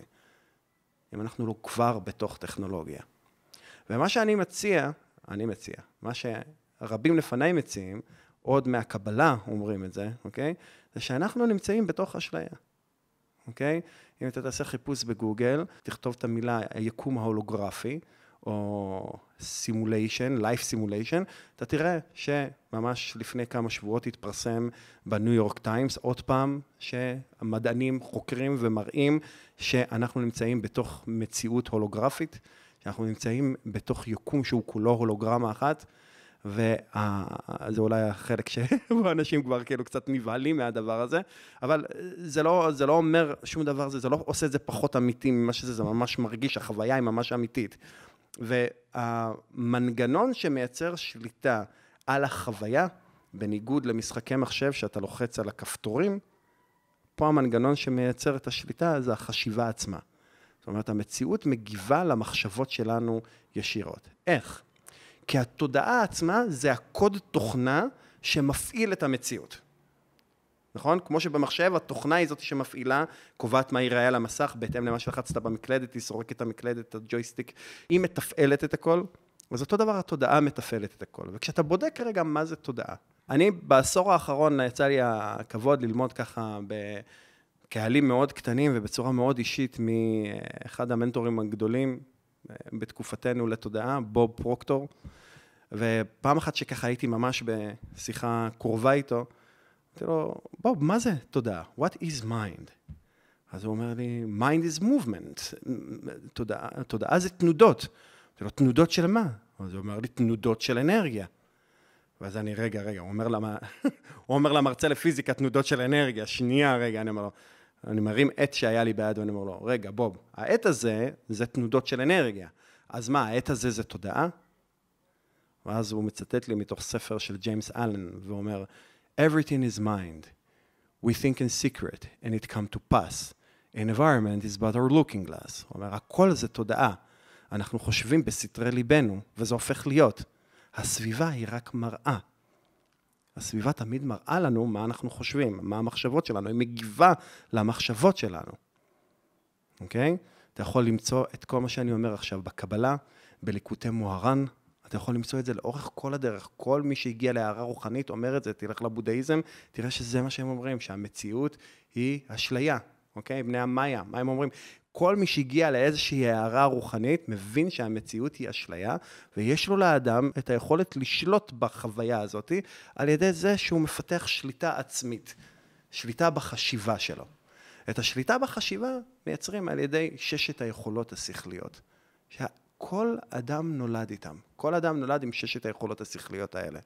אם אנחנו לא כבר בתוך טכנולוגיה. ומה שאני מציע, אני מציע, מה רבים לפניי מציעים, עוד מהקבלה אומרים את זה, אוקיי? זה שאנחנו נמצאים בתוך אשליה, אוקיי? אם אתה תעשה חיפוש בגוגל, תכתוב את המילה היקום ההולוגרפי, או simulation, life simulation, אתה תראה שממש לפני כמה שבועות התפרסם בניו יורק טיימס, עוד פעם, שהמדענים חוקרים ומראים שאנחנו נמצאים בתוך מציאות הולוגרפית, שאנחנו נמצאים בתוך יקום שהוא כולו הולוגרמה אחת, וזה אולי החלק שאנשים כבר כאילו קצת נבהלים מהדבר הזה, אבל זה לא, זה לא אומר שום דבר, זה, זה לא עושה את זה פחות אמיתי ממה שזה, זה ממש מרגיש, החוויה היא ממש אמיתית. והמנגנון שמייצר שליטה על החוויה, בניגוד למשחקי מחשב שאתה לוחץ על הכפתורים, פה המנגנון שמייצר את השליטה זה החשיבה עצמה. זאת אומרת, המציאות מגיבה למחשבות שלנו ישירות. איך? כי התודעה עצמה זה הקוד תוכנה שמפעיל את המציאות. נכון? כמו שבמחשב התוכנה היא זאת שמפעילה, קובעת מה ייראה על המסך בהתאם למה שלחצת במקלדת, היא סורקת את המקלדת, את הג'ויסטיק, היא מתפעלת את הכל, אז אותו דבר התודעה מתפעלת את הכל. וכשאתה בודק רגע מה זה תודעה, אני בעשור האחרון יצא לי הכבוד ללמוד ככה בקהלים מאוד קטנים ובצורה מאוד אישית מאחד המנטורים הגדולים אה, בתקופתנו לתודעה, בוב פרוקטור. ופעם אחת שככה הייתי ממש בשיחה קרובה איתו, אמרתי לו, בוב, מה זה תודעה? What is mind? אז הוא אומר לי, mind is movement. תודעה, תודעה זה תנודות. אמרתי לו, תנודות של מה? אז הוא אומר לי, תנודות של אנרגיה. ואז אני, רגע, רגע, הוא אומר, למה, הוא אומר למרצה לפיזיקה, תנודות של אנרגיה, שנייה, רגע, אני אומר לו, אני מרים עט שהיה לי ביד, ואני אומר לו, רגע, בוב, העט הזה, זה תנודות של אנרגיה. אז מה, העט הזה זה תודעה? ואז הוא מצטט לי מתוך ספר של ג'יימס אלן, ואומר, Everything is mind. We think in secret, and it come to pass. An environment is but our looking glass. הוא אומר, הכל זה תודעה. אנחנו חושבים בסתרי ליבנו, וזה הופך להיות. הסביבה היא רק מראה. הסביבה תמיד מראה לנו מה אנחנו חושבים, מה המחשבות שלנו, היא מגיבה למחשבות שלנו, אוקיי? אתה יכול למצוא את כל מה שאני אומר עכשיו בקבלה, בליקוטי מוהר"ן, אתה יכול למצוא את זה לאורך כל הדרך. כל מי שהגיע להערה רוחנית אומר את זה, תלך לבודהיזם, תראה שזה מה שהם אומרים, שהמציאות היא אשליה, אוקיי? בני המאיה, מה הם אומרים? כל מי שהגיע לאיזושהי הערה רוחנית מבין שהמציאות היא אשליה, ויש לו לאדם את היכולת לשלוט בחוויה הזאת על ידי זה שהוא מפתח שליטה עצמית, שליטה בחשיבה שלו. את השליטה בחשיבה מייצרים על ידי ששת היכולות השכליות. כל אדם נולד איתם. כל אדם נולד עם ששת היכולות השכליות האלה.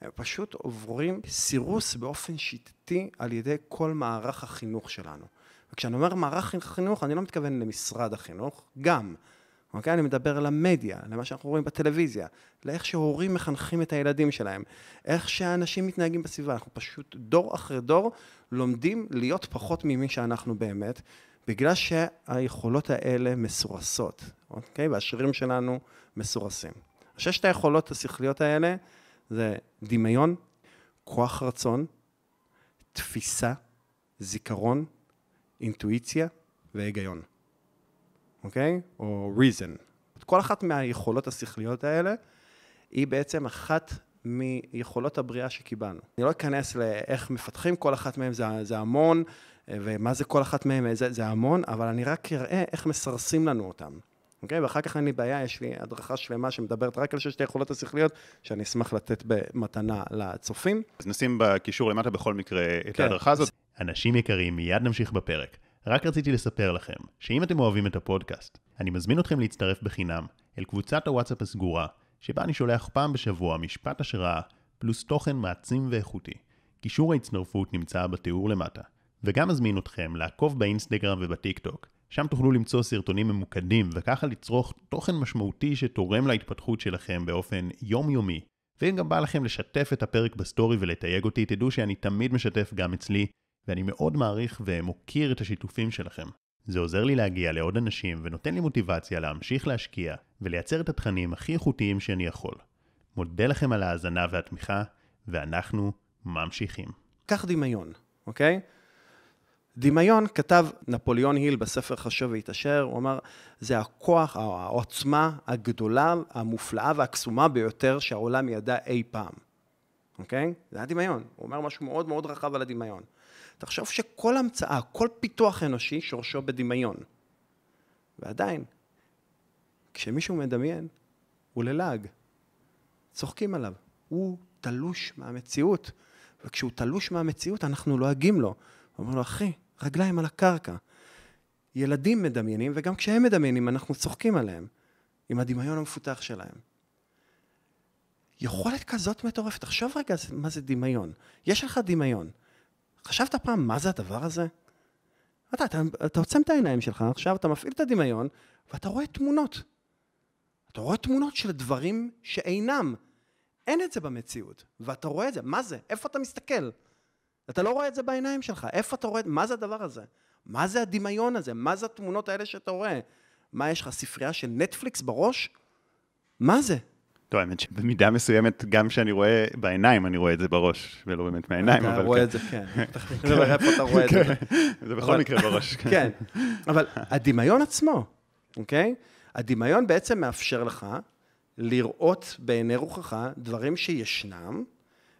הם פשוט עוברים סירוס באופן שיטתי על ידי כל מערך החינוך שלנו. וכשאני אומר מערך החינוך, אני לא מתכוון למשרד החינוך, גם. אוקיי? אני מדבר על המדיה, למה שאנחנו רואים בטלוויזיה, לאיך שהורים מחנכים את הילדים שלהם, איך שאנשים מתנהגים בסביבה. אנחנו פשוט דור אחרי דור לומדים להיות פחות ממי שאנחנו באמת, בגלל שהיכולות האלה מסורסות, אוקיי? והשרירים שלנו מסורסים. ששת היכולות השכליות האלה זה דמיון, כוח רצון, תפיסה, זיכרון, אינטואיציה והיגיון, אוקיי? או reason. כל אחת מהיכולות השכליות האלה היא בעצם אחת מיכולות הבריאה שקיבלנו. אני לא אכנס לאיך מפתחים כל אחת מהן, זה, זה המון, ומה זה כל אחת מהן, זה, זה המון, אבל אני רק אראה איך מסרסים לנו אותם. אוקיי? ואחר כך אין לי בעיה, יש לי הדרכה שלמה שמדברת רק על ששת היכולות השכליות, שאני אשמח לתת במתנה לצופים. אז נשים בקישור למטה בכל מקרה את כן. ההדרכה הזאת. אנשים יקרים, מיד נמשיך בפרק. רק רציתי לספר לכם, שאם אתם אוהבים את הפודקאסט, אני מזמין אתכם להצטרף בחינם אל קבוצת הוואטסאפ הסגורה, שבה אני שולח פעם בשבוע משפט השראה, פלוס תוכן מעצים ואיכותי. קישור ההצטרפות נמצא בתיאור למטה. וגם מזמין אתכם לעקוב באינסטגרם ובטיק טוק. שם תוכלו למצוא סרטונים ממוקדים, וככה לצרוך תוכן משמעותי שתורם להתפתחות שלכם באופן יומיומי. ואם גם בא לכם לשתף את הפרק בסטורי ולתייג אותי, תדעו שאני תמיד משתף גם אצלי, ואני מאוד מעריך ומוקיר את השיתופים שלכם. זה עוזר לי להגיע לעוד אנשים ונותן לי מוטיבציה להמשיך להשקיע ולייצר את התכנים הכי איכותיים שאני יכול. מודה לכם על ההאזנה והתמיכה, ואנחנו ממשיכים. קח דמיון, אוקיי? דמיון, כתב נפוליאון היל בספר חשוב והתעשר, הוא אמר, זה הכוח, העוצמה הגדולה, המופלאה והקסומה ביותר שהעולם ידע אי פעם. אוקיי? זה הדמיון. הוא אומר משהו מאוד מאוד רחב על הדמיון. תחשוב שכל המצאה, כל פיתוח אנושי שורשו בדמיון. ועדיין, כשמישהו מדמיין, הוא ללעג. צוחקים עליו. הוא תלוש מהמציאות, וכשהוא תלוש מהמציאות, אנחנו לועגים לו. הוא אומר לו, אחי, רגליים על הקרקע. ילדים מדמיינים, וגם כשהם מדמיינים, אנחנו צוחקים עליהם, עם הדמיון המפותח שלהם. יכולת כזאת מטורפת. תחשוב רגע מה זה דמיון. יש לך דמיון. חשבת פעם מה זה הדבר הזה? אתה, אתה, אתה עוצם את העיניים שלך, עכשיו אתה מפעיל את הדמיון, ואתה רואה תמונות. אתה רואה תמונות של דברים שאינם. אין את זה במציאות, ואתה רואה את זה. מה זה? איפה אתה מסתכל? אתה לא רואה את זה בעיניים שלך. איפה אתה רואה? מה זה הדבר הזה? מה זה הדמיון הזה? מה זה התמונות האלה שאתה רואה? מה, יש לך ספרייה של נטפליקס בראש? מה זה? טוב, האמת שבמידה מסוימת, גם כשאני רואה בעיניים, אני רואה את זה בראש, ולא באמת מהעיניים, אבל כן. אתה רואה את זה, כן. אתה רואה את זה. זה בכל מקרה בראש. כן, אבל הדמיון עצמו, אוקיי? הדמיון בעצם מאפשר לך לראות בעיני רוחך דברים שישנם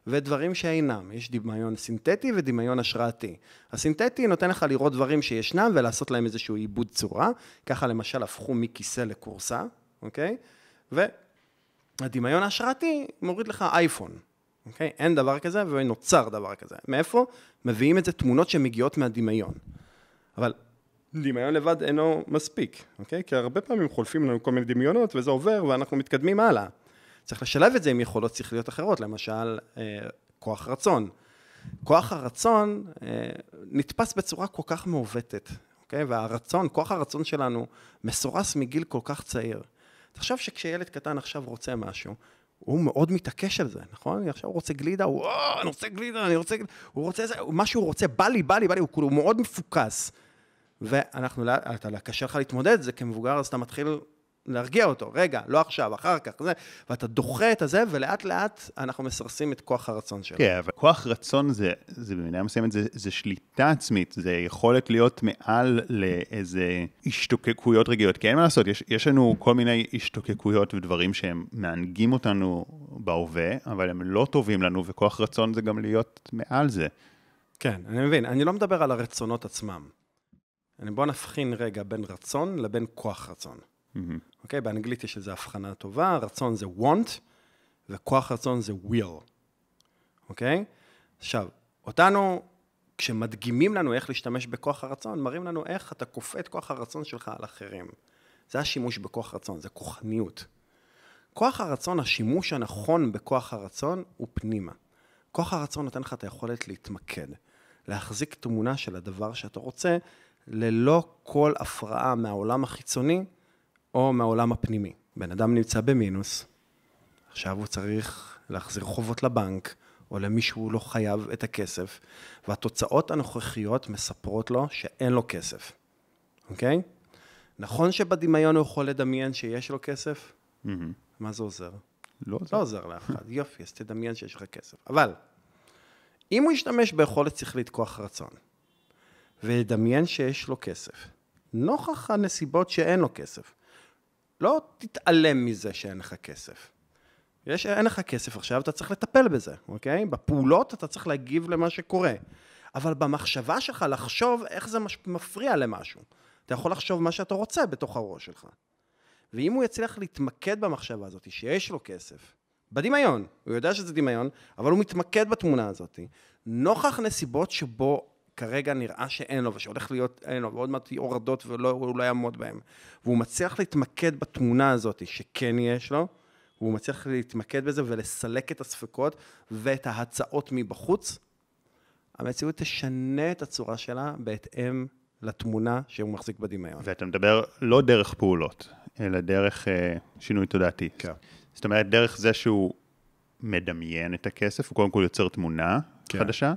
ודברים שאינם. יש דמיון סינתטי ודמיון השראתי. הסינתטי נותן לך לראות דברים שישנם ולעשות להם איזשהו עיבוד צורה. ככה למשל הפכו מכיסא לכורסה, אוקיי? והדמיון ההשראתי מוריד לך אייפון, אוקיי? אין דבר כזה ונוצר דבר כזה. מאיפה? מביאים את זה תמונות שמגיעות מהדמיון. אבל דמיון לבד אינו מספיק, אוקיי? כי הרבה פעמים חולפים לנו כל מיני דמיונות וזה עובר ואנחנו מתקדמים הלאה. צריך לשלב את זה עם יכולות שכליות אחרות, למשל אה, כוח רצון. כוח הרצון אה, נתפס בצורה כל כך מעוותת, אוקיי? והרצון, כוח הרצון שלנו מסורס מגיל כל כך צעיר. תחשוב שכשילד קטן עכשיו רוצה משהו, הוא מאוד מתעקש על זה, נכון? עכשיו הוא רוצה גלידה, הוא, אני רוצה גלידה, אני רוצה גלידה, הוא רוצה זה, מה שהוא רוצה, בא לי, בא לי, בא לי, הוא כאילו מאוד מפוקס. ואנחנו, אתה, קשה לך להתמודד זה כמבוגר, אז אתה מתחיל להרגיע אותו, רגע, לא עכשיו, אחר כך, זה, ואתה דוחה את הזה, ולאט לאט אנחנו מסרסים את כוח הרצון שלו. כן, אבל כוח רצון זה, זה במידה מסוימת, זה, זה שליטה עצמית, זה יכולת להיות מעל לאיזה השתוקקויות רגילות, כי אין מה לעשות, יש, יש לנו כל מיני השתוקקויות ודברים שהם מענגים אותנו בהווה, אבל הם לא טובים לנו, וכוח רצון זה גם להיות מעל זה. כן, אני מבין, אני לא מדבר על הרצונות עצמם. בוא נבחין רגע בין רצון לבין כוח רצון. אוקיי? Mm-hmm. Okay, באנגלית יש איזו הבחנה טובה, רצון זה want, וכוח רצון זה will, אוקיי? Okay? עכשיו, אותנו, כשמדגימים לנו איך להשתמש בכוח הרצון, מראים לנו איך אתה כופה את כוח הרצון שלך על אחרים. זה השימוש בכוח רצון, זה כוחניות. כוח הרצון, השימוש הנכון בכוח הרצון הוא פנימה. כוח הרצון נותן לך את היכולת להתמקד, להחזיק תמונה של הדבר שאתה רוצה, ללא כל הפרעה מהעולם החיצוני או מהעולם הפנימי. בן אדם נמצא במינוס, עכשיו הוא צריך להחזיר חובות לבנק, או למישהו לא חייב את הכסף, והתוצאות הנוכחיות מספרות לו שאין לו כסף, אוקיי? נכון שבדמיון הוא יכול לדמיין שיש לו כסף? Mm-hmm. מה זה עוזר? לא עוזר. לא עוזר לאף אחד. יופי, אז תדמיין שיש לך כסף. אבל, אם הוא ישתמש ביכולת שכלית כוח רצון, וידמיין שיש לו כסף, נוכח הנסיבות שאין לו כסף, לא תתעלם מזה שאין לך כסף. יש, אין לך כסף עכשיו, אתה צריך לטפל בזה, אוקיי? בפעולות אתה צריך להגיב למה שקורה. אבל במחשבה שלך לחשוב איך זה מפריע למשהו. אתה יכול לחשוב מה שאתה רוצה בתוך הראש שלך. ואם הוא יצליח להתמקד במחשבה הזאת, שיש לו כסף, בדמיון, הוא יודע שזה דמיון, אבל הוא מתמקד בתמונה הזאת, נוכח נסיבות שבו כרגע נראה שאין לו, ושהולך להיות, אין לו, ועוד מעט יהיו הורדות והוא לא יעמוד בהן. והוא מצליח להתמקד בתמונה הזאת שכן יש לו, והוא מצליח להתמקד בזה ולסלק את הספקות ואת ההצעות מבחוץ, המציאות תשנה את הצורה שלה בהתאם לתמונה שהוא מחזיק בדמיון. ואתה מדבר לא דרך פעולות, אלא דרך אה, שינוי תודעתי. כן. זאת אומרת, דרך זה שהוא מדמיין את הכסף, הוא קודם כל יוצר תמונה כן. חדשה,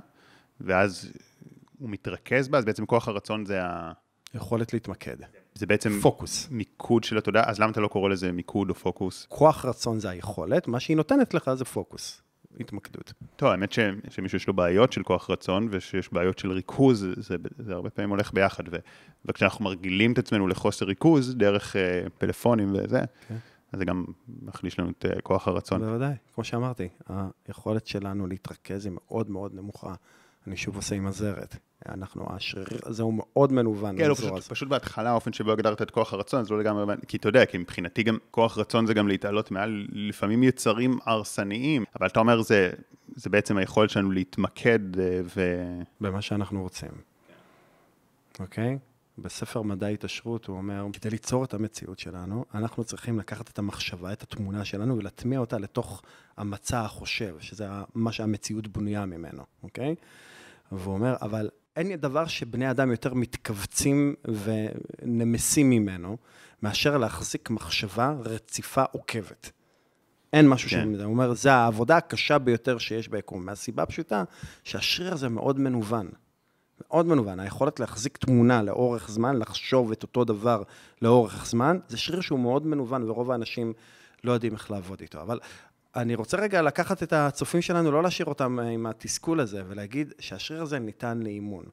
ואז הוא מתרכז בה, אז בעצם כוח הרצון זה ה... יכולת להתמקד. זה בעצם... פוקוס. מיקוד של התודעה, אז למה אתה לא קורא לזה מיקוד או פוקוס? כוח רצון זה היכולת, מה שהיא נותנת לך זה פוקוס. התמקדות. טוב, האמת ש, שמישהו יש לו בעיות של כוח רצון, ושיש בעיות של ריכוז, זה, זה, זה הרבה פעמים הולך ביחד. ו, וכשאנחנו מרגילים את עצמנו לחוסר ריכוז, דרך uh, פלאפונים וזה, okay. כן. אז זה גם מחליש לנו את uh, כוח הרצון. בוודאי, כמו שאמרתי, היכולת שלנו להתרכז היא מאוד מאוד נמוכה. אני שוב עושה עם הזרת. אנחנו, השריר הזה הוא מאוד מנוון. כן, פשוט, פשוט בהתחלה, האופן שבו הגדרת את כוח הרצון, זה לא לגמרי, כי אתה יודע, כי מבחינתי גם כוח רצון זה גם להתעלות מעל לפעמים יצרים הרסניים, אבל אתה אומר, זה, זה בעצם היכולת שלנו להתמקד אה, ו... במה שאנחנו רוצים. אוקיי? Okay? בספר מדע התעשרות הוא אומר, כדי ליצור את המציאות שלנו, אנחנו צריכים לקחת את המחשבה, את התמונה שלנו, ולהטמיע אותה לתוך המצע החושב, שזה מה שהמציאות בנויה ממנו, אוקיי? והוא אומר, אבל אין דבר שבני אדם יותר מתכווצים ונמסים ממנו, מאשר להחזיק מחשבה רציפה עוקבת. אין משהו כן. שמזה. הוא אומר, זה העבודה הקשה ביותר שיש ביקום, מהסיבה הפשוטה שהשריר הזה מאוד מנוון. מאוד מנוון. היכולת להחזיק תמונה לאורך זמן, לחשוב את אותו דבר לאורך זמן, זה שריר שהוא מאוד מנוון, ורוב האנשים לא יודעים איך לעבוד איתו. אבל אני רוצה רגע לקחת את הצופים שלנו, לא להשאיר אותם עם התסכול הזה, ולהגיד שהשריר הזה ניתן לאימון.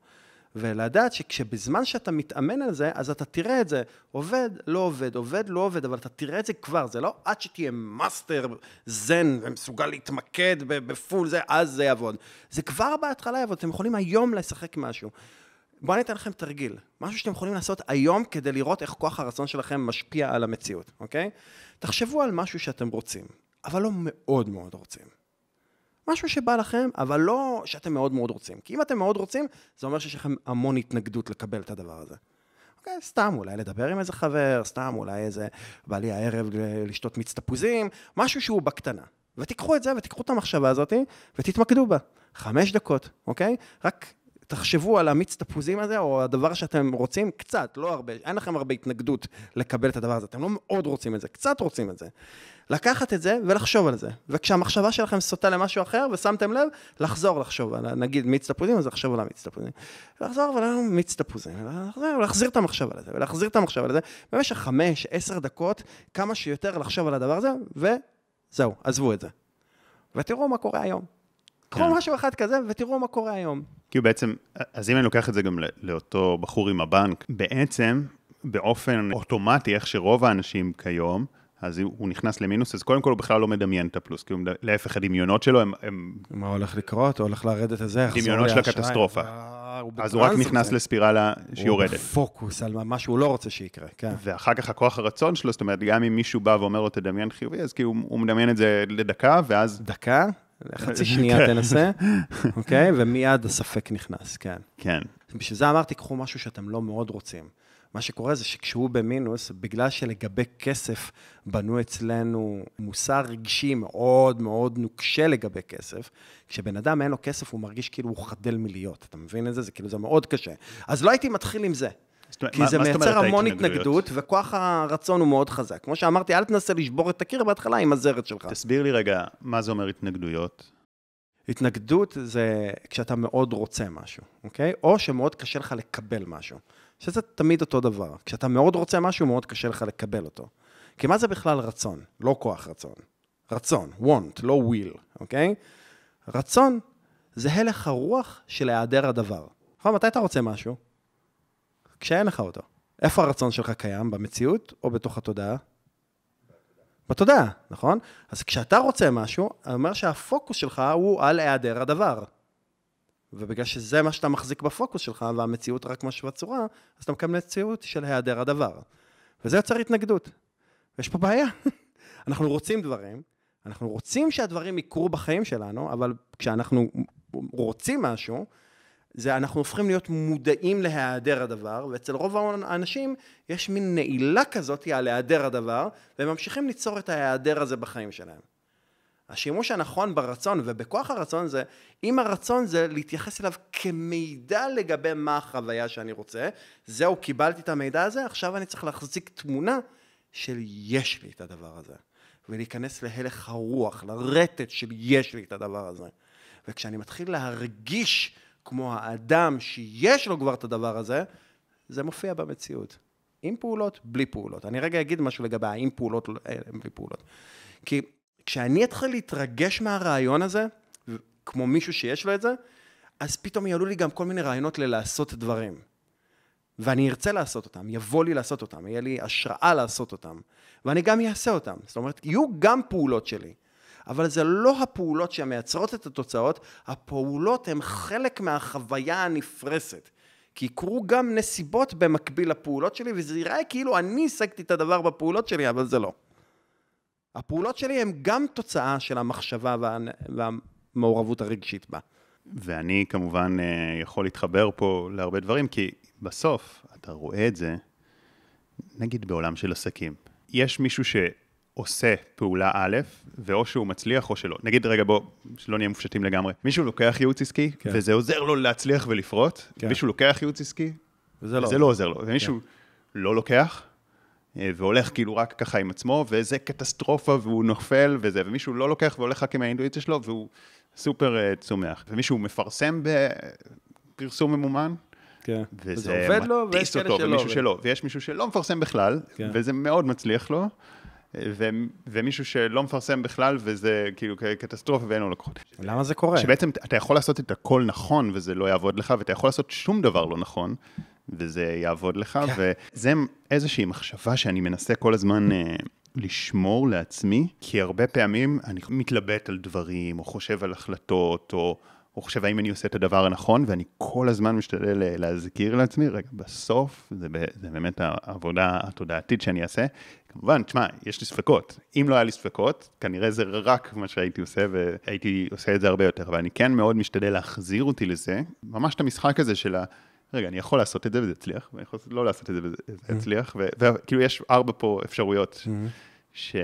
ולדעת שכשבזמן שאתה מתאמן על זה, אז אתה תראה את זה עובד, לא עובד, עובד, לא עובד, אבל אתה תראה את זה כבר, זה לא עד שתהיה master זן ומסוגל להתמקד בפול זה, אז זה יעבוד. זה כבר בהתחלה יעבוד, אתם יכולים היום לשחק משהו. בואו אני אתן לכם תרגיל, משהו שאתם יכולים לעשות היום כדי לראות איך כוח הרצון שלכם משפיע על המציאות, אוקיי? תחשבו על משהו שאתם רוצים, אבל לא מאוד מאוד רוצים. משהו שבא לכם, אבל לא שאתם מאוד מאוד רוצים. כי אם אתם מאוד רוצים, זה אומר שיש לכם המון התנגדות לקבל את הדבר הזה. אוקיי, סתם אולי לדבר עם איזה חבר, סתם אולי איזה, בא לי הערב לשתות מיץ תפוזים, משהו שהוא בקטנה. ותיקחו את זה ותיקחו את המחשבה הזאת ותתמקדו בה. חמש דקות, אוקיי? רק תחשבו על המיץ תפוזים הזה, או הדבר שאתם רוצים, קצת, לא הרבה, אין לכם הרבה התנגדות לקבל את הדבר הזה, אתם לא מאוד רוצים את זה, קצת רוצים את זה. לקחת את זה ולחשוב על זה. וכשהמחשבה שלכם סוטה למשהו אחר, ושמתם לב, לחזור לחשוב על, נגיד מיץ תפוזים, אז לחשוב על המיץ תפוזים. לחזור ולנו מיץ תפוזים, ולהחזיר את המחשבה לזה, ולהחזיר את המחשבה לזה, במשך חמש, עשר דקות, כמה שיותר לחשוב על הדבר הזה, וזהו, עזבו את זה. ותראו מה קורה היום. קחו כן. משהו אחד כזה ותראו מה קורה היום. כאילו בעצם, אז אם אני לוקח את זה גם לאותו בחור עם הבנק, בעצם, באופן אוטומטי, איך שרוב האנשים כיום, אז הוא נכנס למינוס, אז קודם כל הוא בכלל לא מדמיין את הפלוס, כי הוא, להפך, הדמיונות שלו הם... הם... מה הולך לקרות? הוא הולך לרדת את זה, דמיונות של הקטסטרופה. אז הוא רק נכנס לספירלה שיורדת. הוא בפוקוס על מה שהוא לא רוצה שיקרה, כן. ואחר כך הכוח הרצון שלו, זאת אומרת, גם אם מישהו בא ואומר לו תדמיין חיובי, אז כאילו הוא מדמיין את זה לדקה, ואז... דקה? חצי שנייה כן. תנסה, אוקיי? ומיד הספק נכנס, כן. כן. בשביל זה אמרתי, קחו משהו שאתם לא מאוד רוצים. מה שקורה זה שכשהוא במינוס, בגלל שלגבי כסף בנו אצלנו מוסר רגשי מאוד מאוד נוקשה לגבי כסף, כשבן אדם אין לו כסף, הוא מרגיש כאילו הוא חדל מלהיות. אתה מבין את זה? זה כאילו, זה מאוד קשה. אז לא הייתי מתחיל עם זה. כי זה מייצר המון התנגדות, וכוח הרצון הוא מאוד חזק. כמו שאמרתי, אל תנסה לשבור את הקיר בהתחלה עם הזרת שלך. תסביר לי רגע, מה זה אומר התנגדויות? התנגדות זה כשאתה מאוד רוצה משהו, אוקיי? או שמאוד קשה לך לקבל משהו. שזה תמיד אותו דבר. כשאתה מאוד רוצה משהו, מאוד קשה לך לקבל אותו. כי מה זה בכלל רצון? לא כוח רצון. רצון, want, לא will, אוקיי? רצון זה הלך הרוח של היעדר הדבר. נכון, מתי אתה רוצה משהו? כשאין לך אותו. איפה הרצון שלך קיים? במציאות או בתוך התודעה? בתודעה, נכון? אז כשאתה רוצה משהו, אני אומר שהפוקוס שלך הוא על היעדר הדבר. ובגלל שזה מה שאתה מחזיק בפוקוס שלך, והמציאות רק משווה צורה, אז אתה מקבל מציאות של היעדר הדבר. וזה יוצר התנגדות. ויש פה בעיה. אנחנו רוצים דברים, אנחנו רוצים שהדברים יקרו בחיים שלנו, אבל כשאנחנו רוצים משהו, זה אנחנו הופכים להיות מודעים להיעדר הדבר, ואצל רוב האנשים יש מין נעילה כזאת על היעדר הדבר, והם ממשיכים ליצור את ההיעדר הזה בחיים שלהם. השימוש הנכון ברצון ובכוח הרצון זה, אם הרצון זה להתייחס אליו כמידע לגבי מה החוויה שאני רוצה, זהו, קיבלתי את המידע הזה, עכשיו אני צריך להחזיק תמונה של יש לי את הדבר הזה. ולהיכנס להלך הרוח, לרטט של יש לי את הדבר הזה. וכשאני מתחיל להרגיש כמו האדם שיש לו כבר את הדבר הזה, זה מופיע במציאות. עם פעולות, בלי פעולות. אני רגע אגיד משהו לגבי האם פעולות, אה, בלי פעולות. כי כשאני אתחיל להתרגש מהרעיון הזה, כמו מישהו שיש לו את זה, אז פתאום יעלו לי גם כל מיני רעיונות ללעשות דברים. ואני ארצה לעשות אותם, יבוא לי לעשות אותם, יהיה לי השראה לעשות אותם, ואני גם אעשה אותם. זאת אומרת, יהיו גם פעולות שלי. אבל זה לא הפעולות שמייצרות את התוצאות, הפעולות הן חלק מהחוויה הנפרסת. כי יקרו גם נסיבות במקביל לפעולות שלי, וזה ייראה כאילו אני השגתי את הדבר בפעולות שלי, אבל זה לא. הפעולות שלי הן גם תוצאה של המחשבה וה... והמעורבות הרגשית בה. ואני כמובן אה, יכול להתחבר פה להרבה דברים, כי בסוף אתה רואה את זה, נגיד בעולם של עסקים. יש מישהו שעושה פעולה א', ואו שהוא מצליח או שלא. נגיד, רגע, בוא, שלא נהיה מופשטים לגמרי. מישהו לוקח ייעוץ עסקי, כן. וזה עוזר לו להצליח ולפרוט, כן. מישהו לוקח ייעוץ עסקי, וזה לא, וזה לא עוזר לו. ומישהו כן. לא לוקח, והולך כאילו רק ככה עם עצמו, וזה קטסטרופה, והוא נופל וזה, ומישהו לא לוקח והולך רק עם האינטואיציה שלו, והוא סופר uh, צומח. ומישהו מפרסם בפרסום ממומן, כן. וזה עובד לו, ויש שלא. ומישהו שלא, ויש מישהו שלא מפרסם בכלל, כן. וזה מאוד מצליח לו, ו- ומישהו שלא מפרסם בכלל, וזה כאילו קטסטרופה ואין לו לקוחות. למה זה קורה? שבעצם אתה יכול לעשות את הכל נכון, וזה לא יעבוד לך, ואתה יכול לעשות שום דבר לא נכון, וזה יעבוד לך, כן. וזה איזושהי מחשבה שאני מנסה כל הזמן... uh, לשמור לעצמי, כי הרבה פעמים אני מתלבט על דברים, או חושב על החלטות, או, או חושב האם אני עושה את הדבר הנכון, ואני כל הזמן משתדל להזכיר לעצמי, רגע, בסוף, זה, זה באמת העבודה התודעתית שאני אעשה. כמובן, תשמע, יש לי ספקות. אם לא היה לי ספקות, כנראה זה רק מה שהייתי עושה, והייתי עושה את זה הרבה יותר. אבל אני כן מאוד משתדל להחזיר אותי לזה, ממש את המשחק הזה של ה... רגע, אני יכול לעשות את זה וזה יצליח, ואני יכול לא לעשות את זה וזה mm-hmm. יצליח, וכאילו יש ארבע פה אפשרויות. Mm-hmm. ש...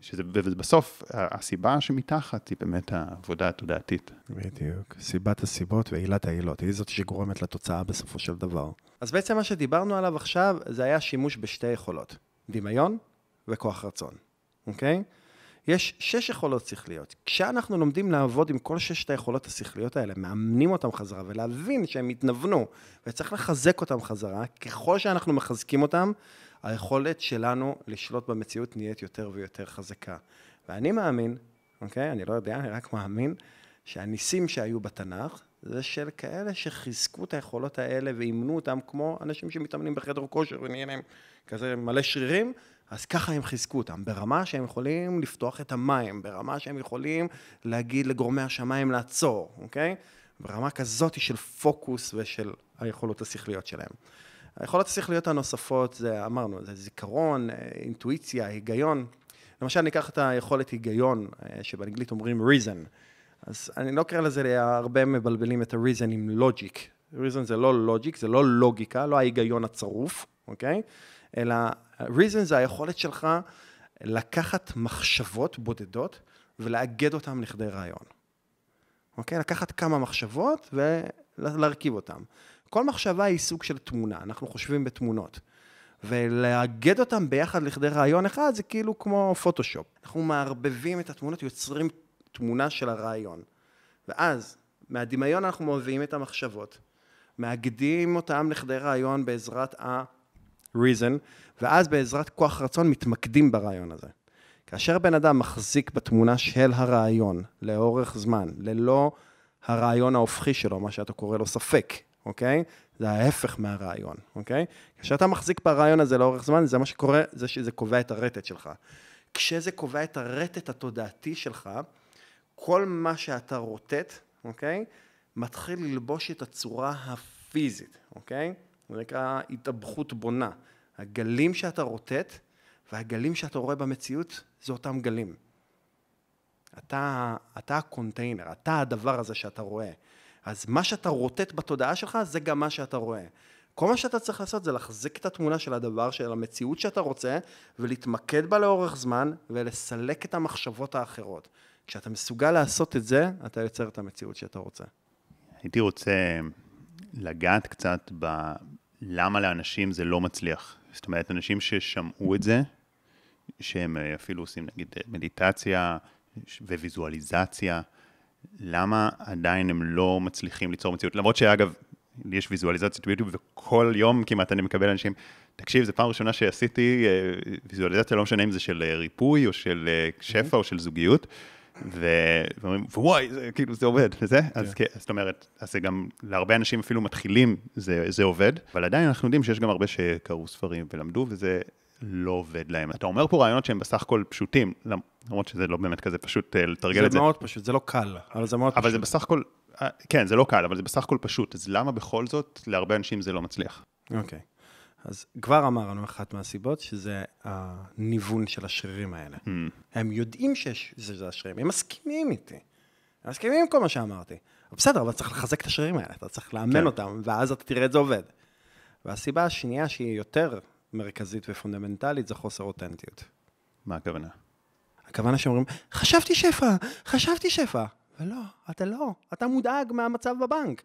שזה, ובסוף, הסיבה שמתחת היא באמת העבודה התודעתית. בדיוק. סיבת הסיבות ועילת העילות, היא זאת שגורמת לתוצאה בסופו של דבר. אז בעצם מה שדיברנו עליו עכשיו, זה היה שימוש בשתי יכולות, דמיון וכוח רצון, אוקיי? יש שש יכולות שכליות. כשאנחנו לומדים לעבוד עם כל ששת היכולות השכליות האלה, מאמנים אותם חזרה ולהבין שהם התנוונו, וצריך לחזק אותם חזרה, ככל שאנחנו מחזקים אותם, היכולת שלנו לשלוט במציאות נהיית יותר ויותר חזקה. ואני מאמין, אוקיי? אני לא יודע, אני רק מאמין, שהניסים שהיו בתנ"ך, זה של כאלה שחיזקו את היכולות האלה ואימנו אותם כמו אנשים שמתאמנים בחדר כושר ונהיה להם כזה מלא שרירים, אז ככה הם חיזקו אותם, ברמה שהם יכולים לפתוח את המים, ברמה שהם יכולים להגיד לגורמי השמיים לעצור, אוקיי? ברמה כזאת של פוקוס ושל היכולות השכליות שלהם. היכולות השכליות הנוספות זה, אמרנו, זה זיכרון, אה, אינטואיציה, היגיון. למשל, ניקח את היכולת היגיון, אה, שבאנגלית אומרים reason. אז אני לא קורא לזה, הרבה מבלבלים את ה-reason עם logic. reason זה לא logic, זה לא לוגיקה, לא ההיגיון הצרוף, אוקיי? אלא reason זה היכולת שלך לקחת מחשבות בודדות ולאגד אותן לכדי רעיון. אוקיי? לקחת כמה מחשבות ולהרכיב אותן. כל מחשבה היא סוג של תמונה, אנחנו חושבים בתמונות. ולאגד אותם ביחד לכדי רעיון אחד זה כאילו כמו פוטושופ. אנחנו מערבבים את התמונות, יוצרים תמונה של הרעיון. ואז מהדמיון אנחנו מביאים את המחשבות, מאגדים אותם לכדי רעיון בעזרת ה-reason, ואז בעזרת כוח רצון מתמקדים ברעיון הזה. כאשר בן אדם מחזיק בתמונה של הרעיון לאורך זמן, ללא הרעיון ההופכי שלו, מה שאתה קורא לו ספק, אוקיי? זה ההפך מהרעיון, אוקיי? כשאתה מחזיק ברעיון הזה לאורך זמן, זה מה שקורה, זה שזה קובע את הרטט שלך. כשזה קובע את הרטט התודעתי שלך, כל מה שאתה רוטט, אוקיי? מתחיל ללבוש את הצורה הפיזית, אוקיי? זה נקרא התאבכות בונה. הגלים שאתה רוטט והגלים שאתה רואה במציאות, זה אותם גלים. אתה, אתה הקונטיינר, אתה הדבר הזה שאתה רואה. אז מה שאתה רוטט בתודעה שלך, זה גם מה שאתה רואה. כל מה שאתה צריך לעשות זה להחזיק את התמונה של הדבר, של המציאות שאתה רוצה, ולהתמקד בה לאורך זמן, ולסלק את המחשבות האחרות. כשאתה מסוגל לעשות את זה, אתה יוצר את המציאות שאתה רוצה. הייתי רוצה לגעת קצת בלמה לאנשים זה לא מצליח. זאת אומרת, אנשים ששמעו את זה, שהם אפילו עושים נגיד מדיטציה וויזואליזציה, למה עדיין הם לא מצליחים ליצור מציאות? למרות שאגב, יש ויזואליזציות ביוטיוב, וכל יום כמעט אני מקבל אנשים, תקשיב, זו פעם ראשונה שעשיתי אה, ויזואליזציה, לא משנה אם זה של אה, ריפוי, או של אה, שפע, או של זוגיות, ואומרים, וואי, זה, כאילו, זה עובד, וזה, אז כן, זאת אומרת, אז זה גם, להרבה אנשים אפילו מתחילים, זה, זה עובד, אבל עדיין אנחנו יודעים שיש גם הרבה שקראו ספרים ולמדו, וזה לא עובד להם. אתה אומר פה רעיונות שהם בסך הכל פשוטים, למרות שזה לא באמת כזה פשוט אה, לתרגל את זה. זה מאוד פשוט, זה לא קל, אבל זה מאוד אבל פשוט. זה בסך הכל, אה, כן, זה לא קל, אבל זה בסך הכל פשוט, אז למה בכל זאת להרבה אנשים זה לא מצליח? אוקיי. אז כבר אמרנו אחת מהסיבות, שזה הניוון של השרירים האלה. Hmm. הם יודעים שיש- שזה השרירים, הם מסכימים איתי. הם מסכימים עם כל מה שאמרתי. בסדר, אבל צריך לחזק את השרירים האלה, אתה צריך לאמן כן. אותם, ואז אתה תראה את זה עובד. והסיבה השנייה, שהיא יותר מרכזית ופונדמנטלית, זה חוסר אותנטיות. מה הכוונה? הכוונה שאומרים, חשבתי שפע, חשבתי שפע. ולא, אתה לא, אתה מודאג מהמצב בבנק.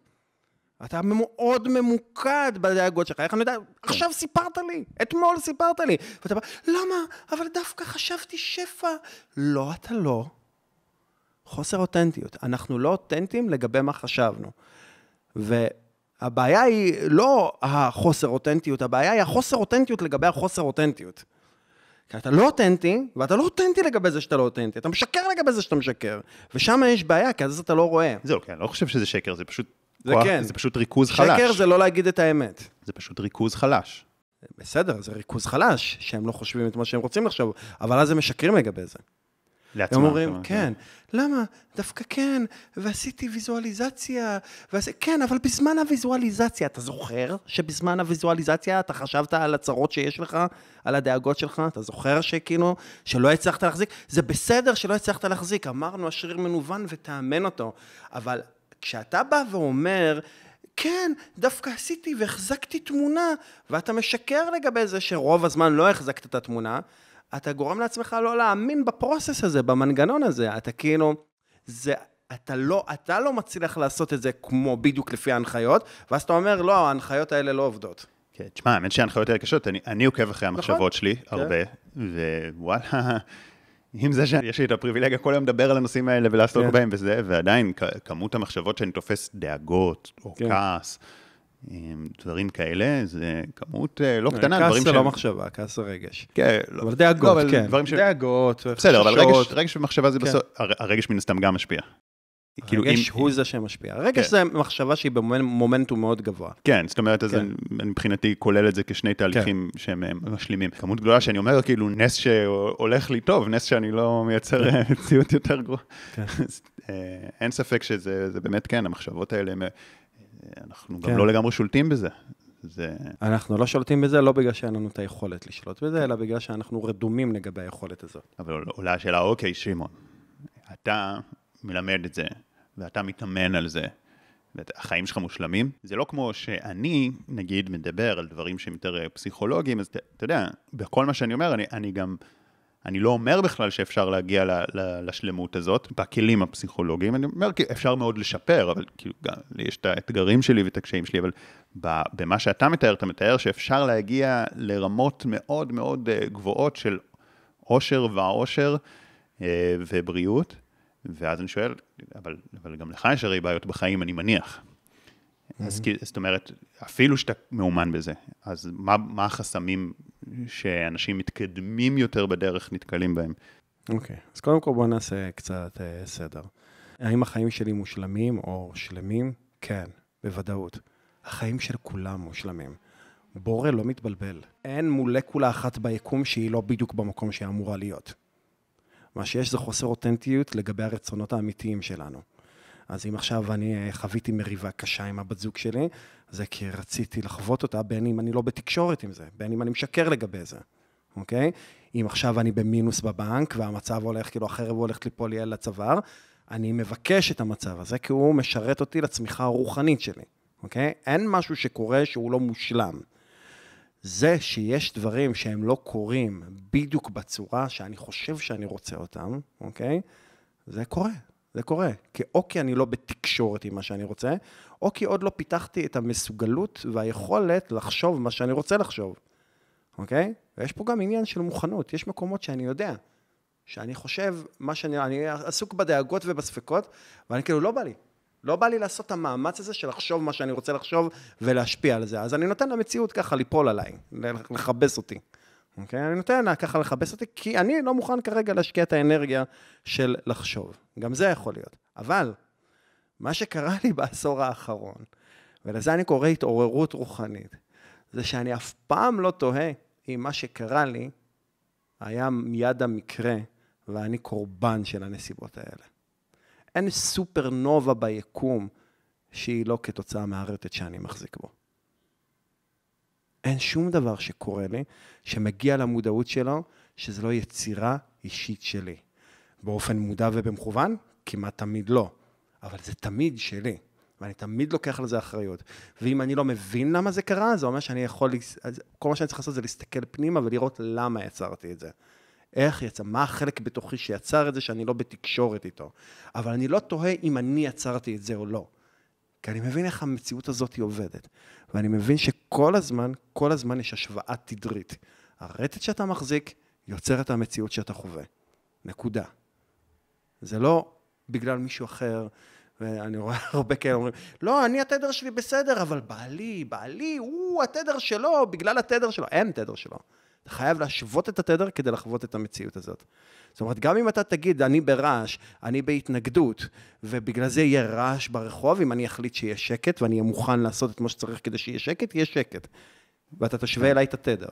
אתה מאוד ממוקד בדאגות שלך, איך אני יודע, עכשיו סיפרת לי, אתמול סיפרת לי. ואתה בא, למה? אבל דווקא חשבתי שפע. לא, אתה לא. חוסר אותנטיות. אנחנו לא אותנטיים לגבי מה חשבנו. והבעיה היא לא החוסר אותנטיות, הבעיה היא החוסר אותנטיות לגבי החוסר אותנטיות. כי אתה לא אותנטי, ואתה לא אותנטי לגבי זה שאתה לא אותנטי, אתה משקר לגבי זה שאתה משקר. ושם יש בעיה, כי אז אתה לא רואה. זהו, כן, אני לא חושב שזה שקר, זה פשוט זה כוח, כן. זה פשוט ריכוז חלש. שקר זה לא להגיד את האמת. זה פשוט ריכוז חלש. בסדר, זה ריכוז חלש, שהם לא חושבים את מה שהם רוצים לחשוב, אבל אז הם משקרים לגבי זה. לעצמם. הם אומרים, אומרת, כן, למה? דווקא כן, ועשיתי ויזואליזציה, ועשי... כן, אבל בזמן הוויזואליזציה, אתה זוכר שבזמן הוויזואליזציה אתה חשבת על הצרות שיש לך, על הדאגות שלך? אתה זוכר שכאילו, שלא הצלחת להחזיק? זה בסדר שלא הצלחת להחזיק, אמרנו, השריר מנוון ותאמן אותו, אבל כשאתה בא ואומר, כן, דווקא עשיתי והחזקתי תמונה, ואתה משקר לגבי זה שרוב הזמן לא החזקת את התמונה, אתה גורם לעצמך לא להאמין בפרוסס הזה, במנגנון הזה. אתה כאילו, זה, אתה לא, אתה לא מצליח לעשות את זה כמו בדיוק לפי ההנחיות, ואז אתה אומר, לא, ההנחיות האלה לא עובדות. כן, תשמע, האמת שההנחיות האלה קשות, אני, אני עוקב אחרי המחשבות שלי כן. הרבה, ווואלה, עם זה שיש לי את הפריבילגיה כל היום לדבר על הנושאים האלה ולעסוק כן. בהם וזה, ועדיין כמות המחשבות שאני תופס דאגות, או כן. כעס, עם דברים כאלה, זה כמות אה, לא קטנה, כעס דברים זה לא מחשבה, כעס זה רגש. כן, לא- אבל דאגות, לא, אבל כן. דברים ש... דאגות, בסדר, אבל. רגש, רגש ומחשבה זה כן. בסוף, הר- הרגש מן הסתם גם משפיע. כאילו, הרגש אם- הוא זה שמשפיע. הרגש כן. זה מחשבה שהיא במומנטום מאוד גבוה. כן, זאת אומרת, אז כן. אני- מבחינתי כולל את זה כשני תהליכים שהם אה, משלימים. כמות גדולה שאני אומר, כאילו, נס שהולך לי טוב, נס שאני לא מייצר אה, מציאות יותר גרועה. כן. אה, אין ספק שזה זה באמת כן, המחשבות האלה, אנחנו כן. גם לא לגמרי שולטים בזה. זה, אנחנו לא שולטים בזה לא בגלל שאין לנו את היכולת לשלוט בזה, אלא בגלל שאנחנו רדומים לגבי היכולת הזאת. אבל עולה השאלה, אוקיי, שמעון, אתה מלמד את זה, ואתה מתאמן על זה, והחיים שלך מושלמים. זה לא כמו שאני, נגיד, מדבר על דברים שהם יותר אה, פסיכולוגיים, אז אתה יודע, בכל מה שאני אומר, אני, אני גם, אני לא אומר בכלל שאפשר להגיע ל, ל, לשלמות הזאת, בכלים הפסיכולוגיים, אני אומר, כי אפשר מאוד לשפר, אבל כאילו, גם, יש את האתגרים שלי ואת הקשיים שלי, אבל במה שאתה מתאר, אתה מתאר שאפשר להגיע לרמות מאוד מאוד אה, גבוהות של עושר והעושר אה, ובריאות, ואז אני שואל, אבל, אבל גם לך יש הרי בעיות בחיים, אני מניח. אז כי- זאת אומרת, אפילו שאתה מאומן בזה, אז מה, מה החסמים שאנשים מתקדמים יותר בדרך נתקלים בהם? אוקיי, אז קודם כל בואו נעשה קצת אה, סדר. האם החיים שלי מושלמים או שלמים? כן, בוודאות. החיים של כולם מושלמים. בורא לא מתבלבל. אין מולקולה אחת ביקום שהיא לא בדיוק במקום שהיא אמורה להיות. מה שיש זה חוסר אותנטיות לגבי הרצונות האמיתיים שלנו. אז אם עכשיו אני אה, חוויתי מריבה קשה עם הבת זוג שלי, זה כי רציתי לחוות אותה, בין אם אני לא בתקשורת עם זה, בין אם אני משקר לגבי זה, אוקיי? אם עכשיו אני במינוס בבנק והמצב הולך, כאילו החרב הולכת ליפול לי על הצוואר, אני מבקש את המצב הזה, כי הוא משרת אותי לצמיחה הרוחנית שלי, אוקיי? אין משהו שקורה שהוא לא מושלם. זה שיש דברים שהם לא קורים בדיוק בצורה שאני חושב שאני רוצה אותם, אוקיי? זה קורה, זה קורה. כי או כי אני לא בתקשורת עם מה שאני רוצה, או כי עוד לא פיתחתי את המסוגלות והיכולת לחשוב מה שאני רוצה לחשוב, אוקיי? ויש פה גם עניין של מוכנות. יש מקומות שאני יודע, שאני חושב מה שאני... אני עסוק בדאגות ובספקות, ואני כאילו, לא בא לי. לא בא לי לעשות את המאמץ הזה של לחשוב מה שאני רוצה לחשוב ולהשפיע על זה. אז אני נותן למציאות ככה ליפול עליי, לכבס אותי. אוקיי? אני נותן לה ככה לכבס אותי, כי אני לא מוכן כרגע להשקיע את האנרגיה של לחשוב. גם זה יכול להיות. אבל, מה שקרה לי בעשור האחרון, ולזה אני קורא התעוררות רוחנית, זה שאני אף פעם לא תוהה אם מה שקרה לי היה מיד המקרה, ואני קורבן של הנסיבות האלה. אין סופרנובה ביקום שהיא לא כתוצאה מהרטט שאני מחזיק בו. אין שום דבר שקורה לי, שמגיע למודעות שלו, שזה לא יצירה אישית שלי. באופן מודע ובמכוון? כמעט תמיד לא. אבל זה תמיד שלי, ואני תמיד לוקח על זה אחריות. ואם אני לא מבין למה זה קרה, זה אומר שאני יכול, כל מה שאני צריך לעשות זה להסתכל פנימה ולראות למה יצרתי את זה. איך יצא, מה החלק בתוכי שיצר את זה שאני לא בתקשורת איתו. אבל אני לא תוהה אם אני יצרתי את זה או לא. כי אני מבין איך המציאות הזאת עובדת. ואני מבין שכל הזמן, כל הזמן יש השוואה תדרית. הרטט שאתה מחזיק יוצר את המציאות שאתה חווה. נקודה. זה לא בגלל מישהו אחר, ואני רואה הרבה כאלה אומרים, לא, אני התדר שלי בסדר, אבל בעלי, בעלי, הוא התדר שלו, בגלל התדר שלו. אין תדר שלו. אתה חייב להשוות את התדר כדי לחוות את המציאות הזאת. זאת אומרת, גם אם אתה תגיד, אני ברעש, אני בהתנגדות, ובגלל זה יהיה רעש ברחוב, אם אני אחליט שיהיה שקט, ואני אהיה מוכן לעשות את מה שצריך כדי שיהיה שקט, יהיה שקט. ואתה תשווה אליי את התדר.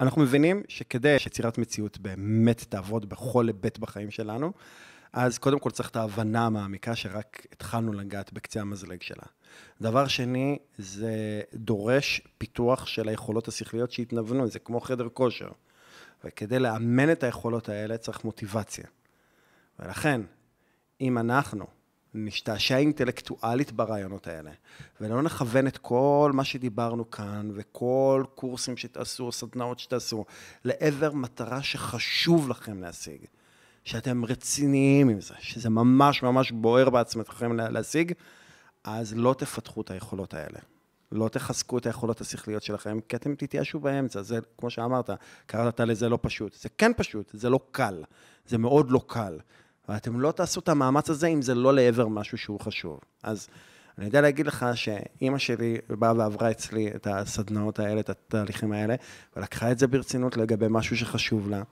אנחנו מבינים שכדי שיצירת מציאות באמת תעבוד בכל היבט בחיים שלנו, אז קודם כל צריך את ההבנה המעמיקה שרק התחלנו לגעת בקצה המזלג שלה. דבר שני, זה דורש פיתוח של היכולות השכליות שהתנוונו, זה כמו חדר כושר. וכדי לאמן את היכולות האלה צריך מוטיבציה. ולכן, אם אנחנו נשתעשע אינטלקטואלית ברעיונות האלה, ולא נכוון את כל מה שדיברנו כאן, וכל קורסים שתעשו, סדנאות שתעשו, לעבר מטרה שחשוב לכם להשיג, שאתם רציניים עם זה, שזה ממש ממש בוער בעצמכם להשיג, אז לא תפתחו את היכולות האלה. לא תחזקו את היכולות השכליות שלכם, כי אתם תתייאשו באמצע. זה, כמו שאמרת, קראת לזה לא פשוט. זה כן פשוט, זה לא קל. זה מאוד לא קל. ואתם לא תעשו את המאמץ הזה אם זה לא לעבר משהו שהוא חשוב. אז אני יודע להגיד לך שאימא שלי באה ועברה אצלי את הסדנאות האלה, את התהליכים האלה, ולקחה את זה ברצינות לגבי משהו שחשוב לה,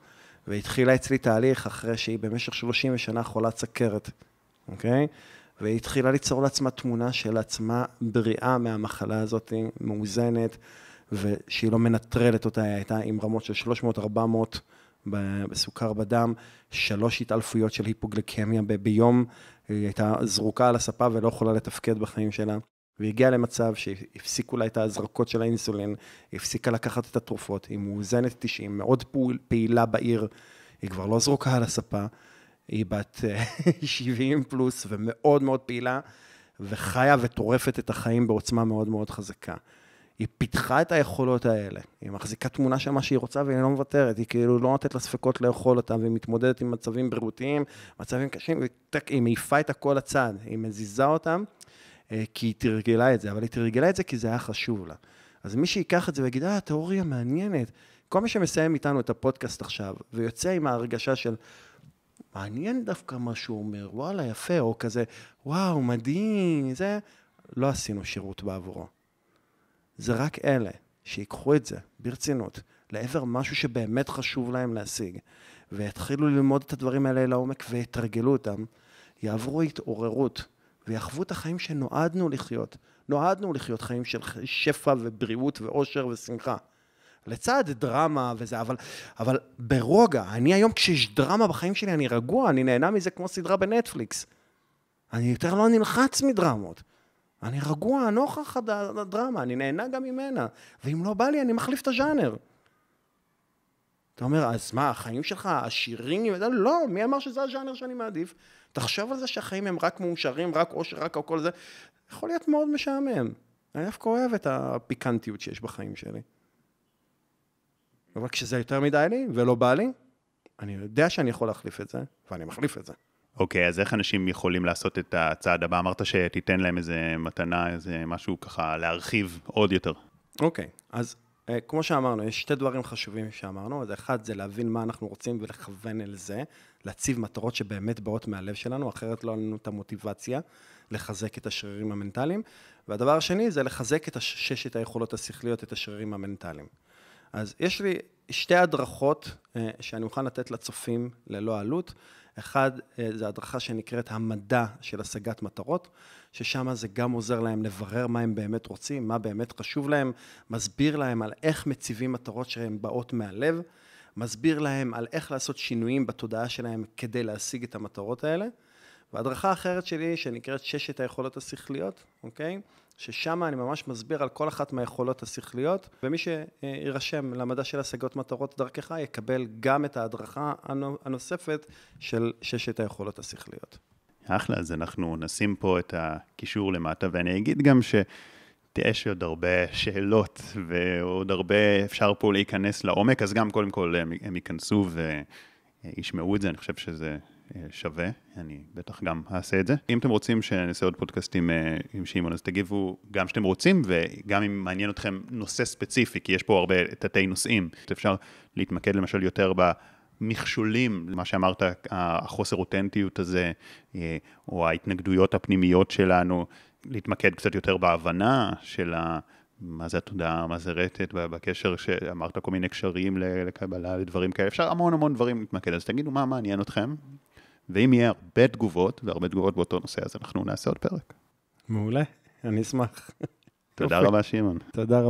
והתחילה אצלי תהליך אחרי שהיא במשך 30 שנה חולת סכרת, אוקיי? והיא התחילה ליצור לעצמה תמונה של עצמה בריאה מהמחלה הזאת, מאוזנת, ושהיא לא מנטרלת אותה, היא הייתה עם רמות של 300-400 בסוכר בדם, שלוש התעלפויות של היפוגליקמיה ביום, היא הייתה זרוקה על הספה ולא יכולה לתפקד בחיים שלה. והיא הגיעה למצב שהפסיקו לה את ההזרקות של האינסולין, היא הפסיקה לקחת את התרופות, היא מאוזנת 90, מאוד פעילה בעיר, היא כבר לא זרוקה על הספה, היא בת 70 אה, פלוס ומאוד מאוד פעילה, וחיה וטורפת את החיים בעוצמה מאוד מאוד חזקה. היא פיתחה את היכולות האלה, היא מחזיקה תמונה של מה שהיא רוצה והיא לא מוותרת, היא כאילו לא נותנת לה ספקות לאכול אותה, והיא מתמודדת עם מצבים בריאותיים, מצבים קשים, היא מעיפה את הכל לצד, היא מזיזה אותם, כי היא תרגלה את זה, אבל היא תרגלה את זה כי זה היה חשוב לה. אז מי שיקח את זה ויגיד, אה, תיאוריה מעניינת. כל מי שמסיים איתנו את הפודקאסט עכשיו, ויוצא עם ההרגשה של, מעניין דווקא מה שהוא אומר, וואלה, יפה, או כזה, וואו, מדהים, זה, לא עשינו שירות בעבורו. זה רק אלה שיקחו את זה ברצינות לעבר משהו שבאמת חשוב להם להשיג, ויתחילו ללמוד את הדברים האלה לעומק ויתרגלו אותם, יעברו התעוררות ויחוו את החיים שנועדנו לחיות. נועדנו לחיות חיים של שפע ובריאות ואושר ושמחה. לצד דרמה וזה, אבל, אבל ברוגע, אני היום כשיש דרמה בחיים שלי, אני רגוע, אני נהנה מזה כמו סדרה בנטפליקס. אני יותר לא נלחץ מדרמות. אני רגוע נוכח הדרמה, אני נהנה גם ממנה. ואם לא בא לי, אני מחליף את הז'אנר. אתה אומר, אז מה, החיים שלך עשירים? לא, מי אמר שזה הז'אנר שאני מעדיף? תחשוב על זה שהחיים הם רק מאושרים, רק עושר, רק כל זה. יכול להיות מאוד משעמם. אני דווקא אוהב את הפיקנטיות שיש בחיים שלי. אבל כשזה יותר מדי לי ולא בא לי, אני יודע שאני יכול להחליף את זה, ואני מחליף את זה. אוקיי, okay, אז איך אנשים יכולים לעשות את הצעד הבא? אמרת שתיתן להם איזה מתנה, איזה משהו ככה להרחיב עוד יותר. אוקיי, okay, אז כמו שאמרנו, יש שתי דברים חשובים שאמרנו. אז אחד זה להבין מה אנחנו רוצים ולכוון אל זה, להציב מטרות שבאמת באות מהלב שלנו, אחרת לא לנו את המוטיבציה לחזק את השרירים המנטליים. והדבר השני זה לחזק את ששת היכולות השכליות, את השרירים המנטליים. אז יש לי שתי הדרכות אה, שאני מוכן לתת לצופים ללא עלות. אחד, אה, זה הדרכה שנקראת המדע של השגת מטרות, ששם זה גם עוזר להם לברר מה הם באמת רוצים, מה באמת חשוב להם, מסביר להם על איך מציבים מטרות שהן באות מהלב, מסביר להם על איך לעשות שינויים בתודעה שלהם כדי להשיג את המטרות האלה. והדרכה אחרת שלי, שנקראת ששת היכולות השכליות, אוקיי? ששם אני ממש מסביר על כל אחת מהיכולות השכליות, ומי שיירשם למדע של השגות מטרות דרכך, יקבל גם את ההדרכה הנוספת של ששת היכולות השכליות. אחלה, אז אנחנו נשים פה את הקישור למטה, ואני אגיד גם ש... יש עוד הרבה שאלות ועוד הרבה אפשר פה להיכנס לעומק, אז גם קודם כל הם, הם ייכנסו וישמעו את זה, אני חושב שזה אה, שווה, אני בטח גם אעשה את זה. אם אתם רוצים שנעשה עוד פודקאסטים אה, עם שמעון, אז תגיבו גם שאתם רוצים, וגם אם מעניין אתכם נושא ספציפי, כי יש פה הרבה תתי נושאים, אפשר להתמקד למשל יותר במכשולים, מה שאמרת, החוסר אותנטיות הזה, אה, או ההתנגדויות הפנימיות שלנו, להתמקד קצת יותר בהבנה של ה... מה זה התודעה, מה זה רטט, בקשר שאמרת כל מיני קשרים לקבלה, לדברים כאלה, אפשר המון המון דברים להתמקד, אז תגידו מה מעניין אתכם, ואם יהיה הרבה תגובות, והרבה תגובות באותו נושא, אז אנחנו נעשה עוד פרק. מעולה, אני אשמח. תודה רבה, שמעון. תודה רבה.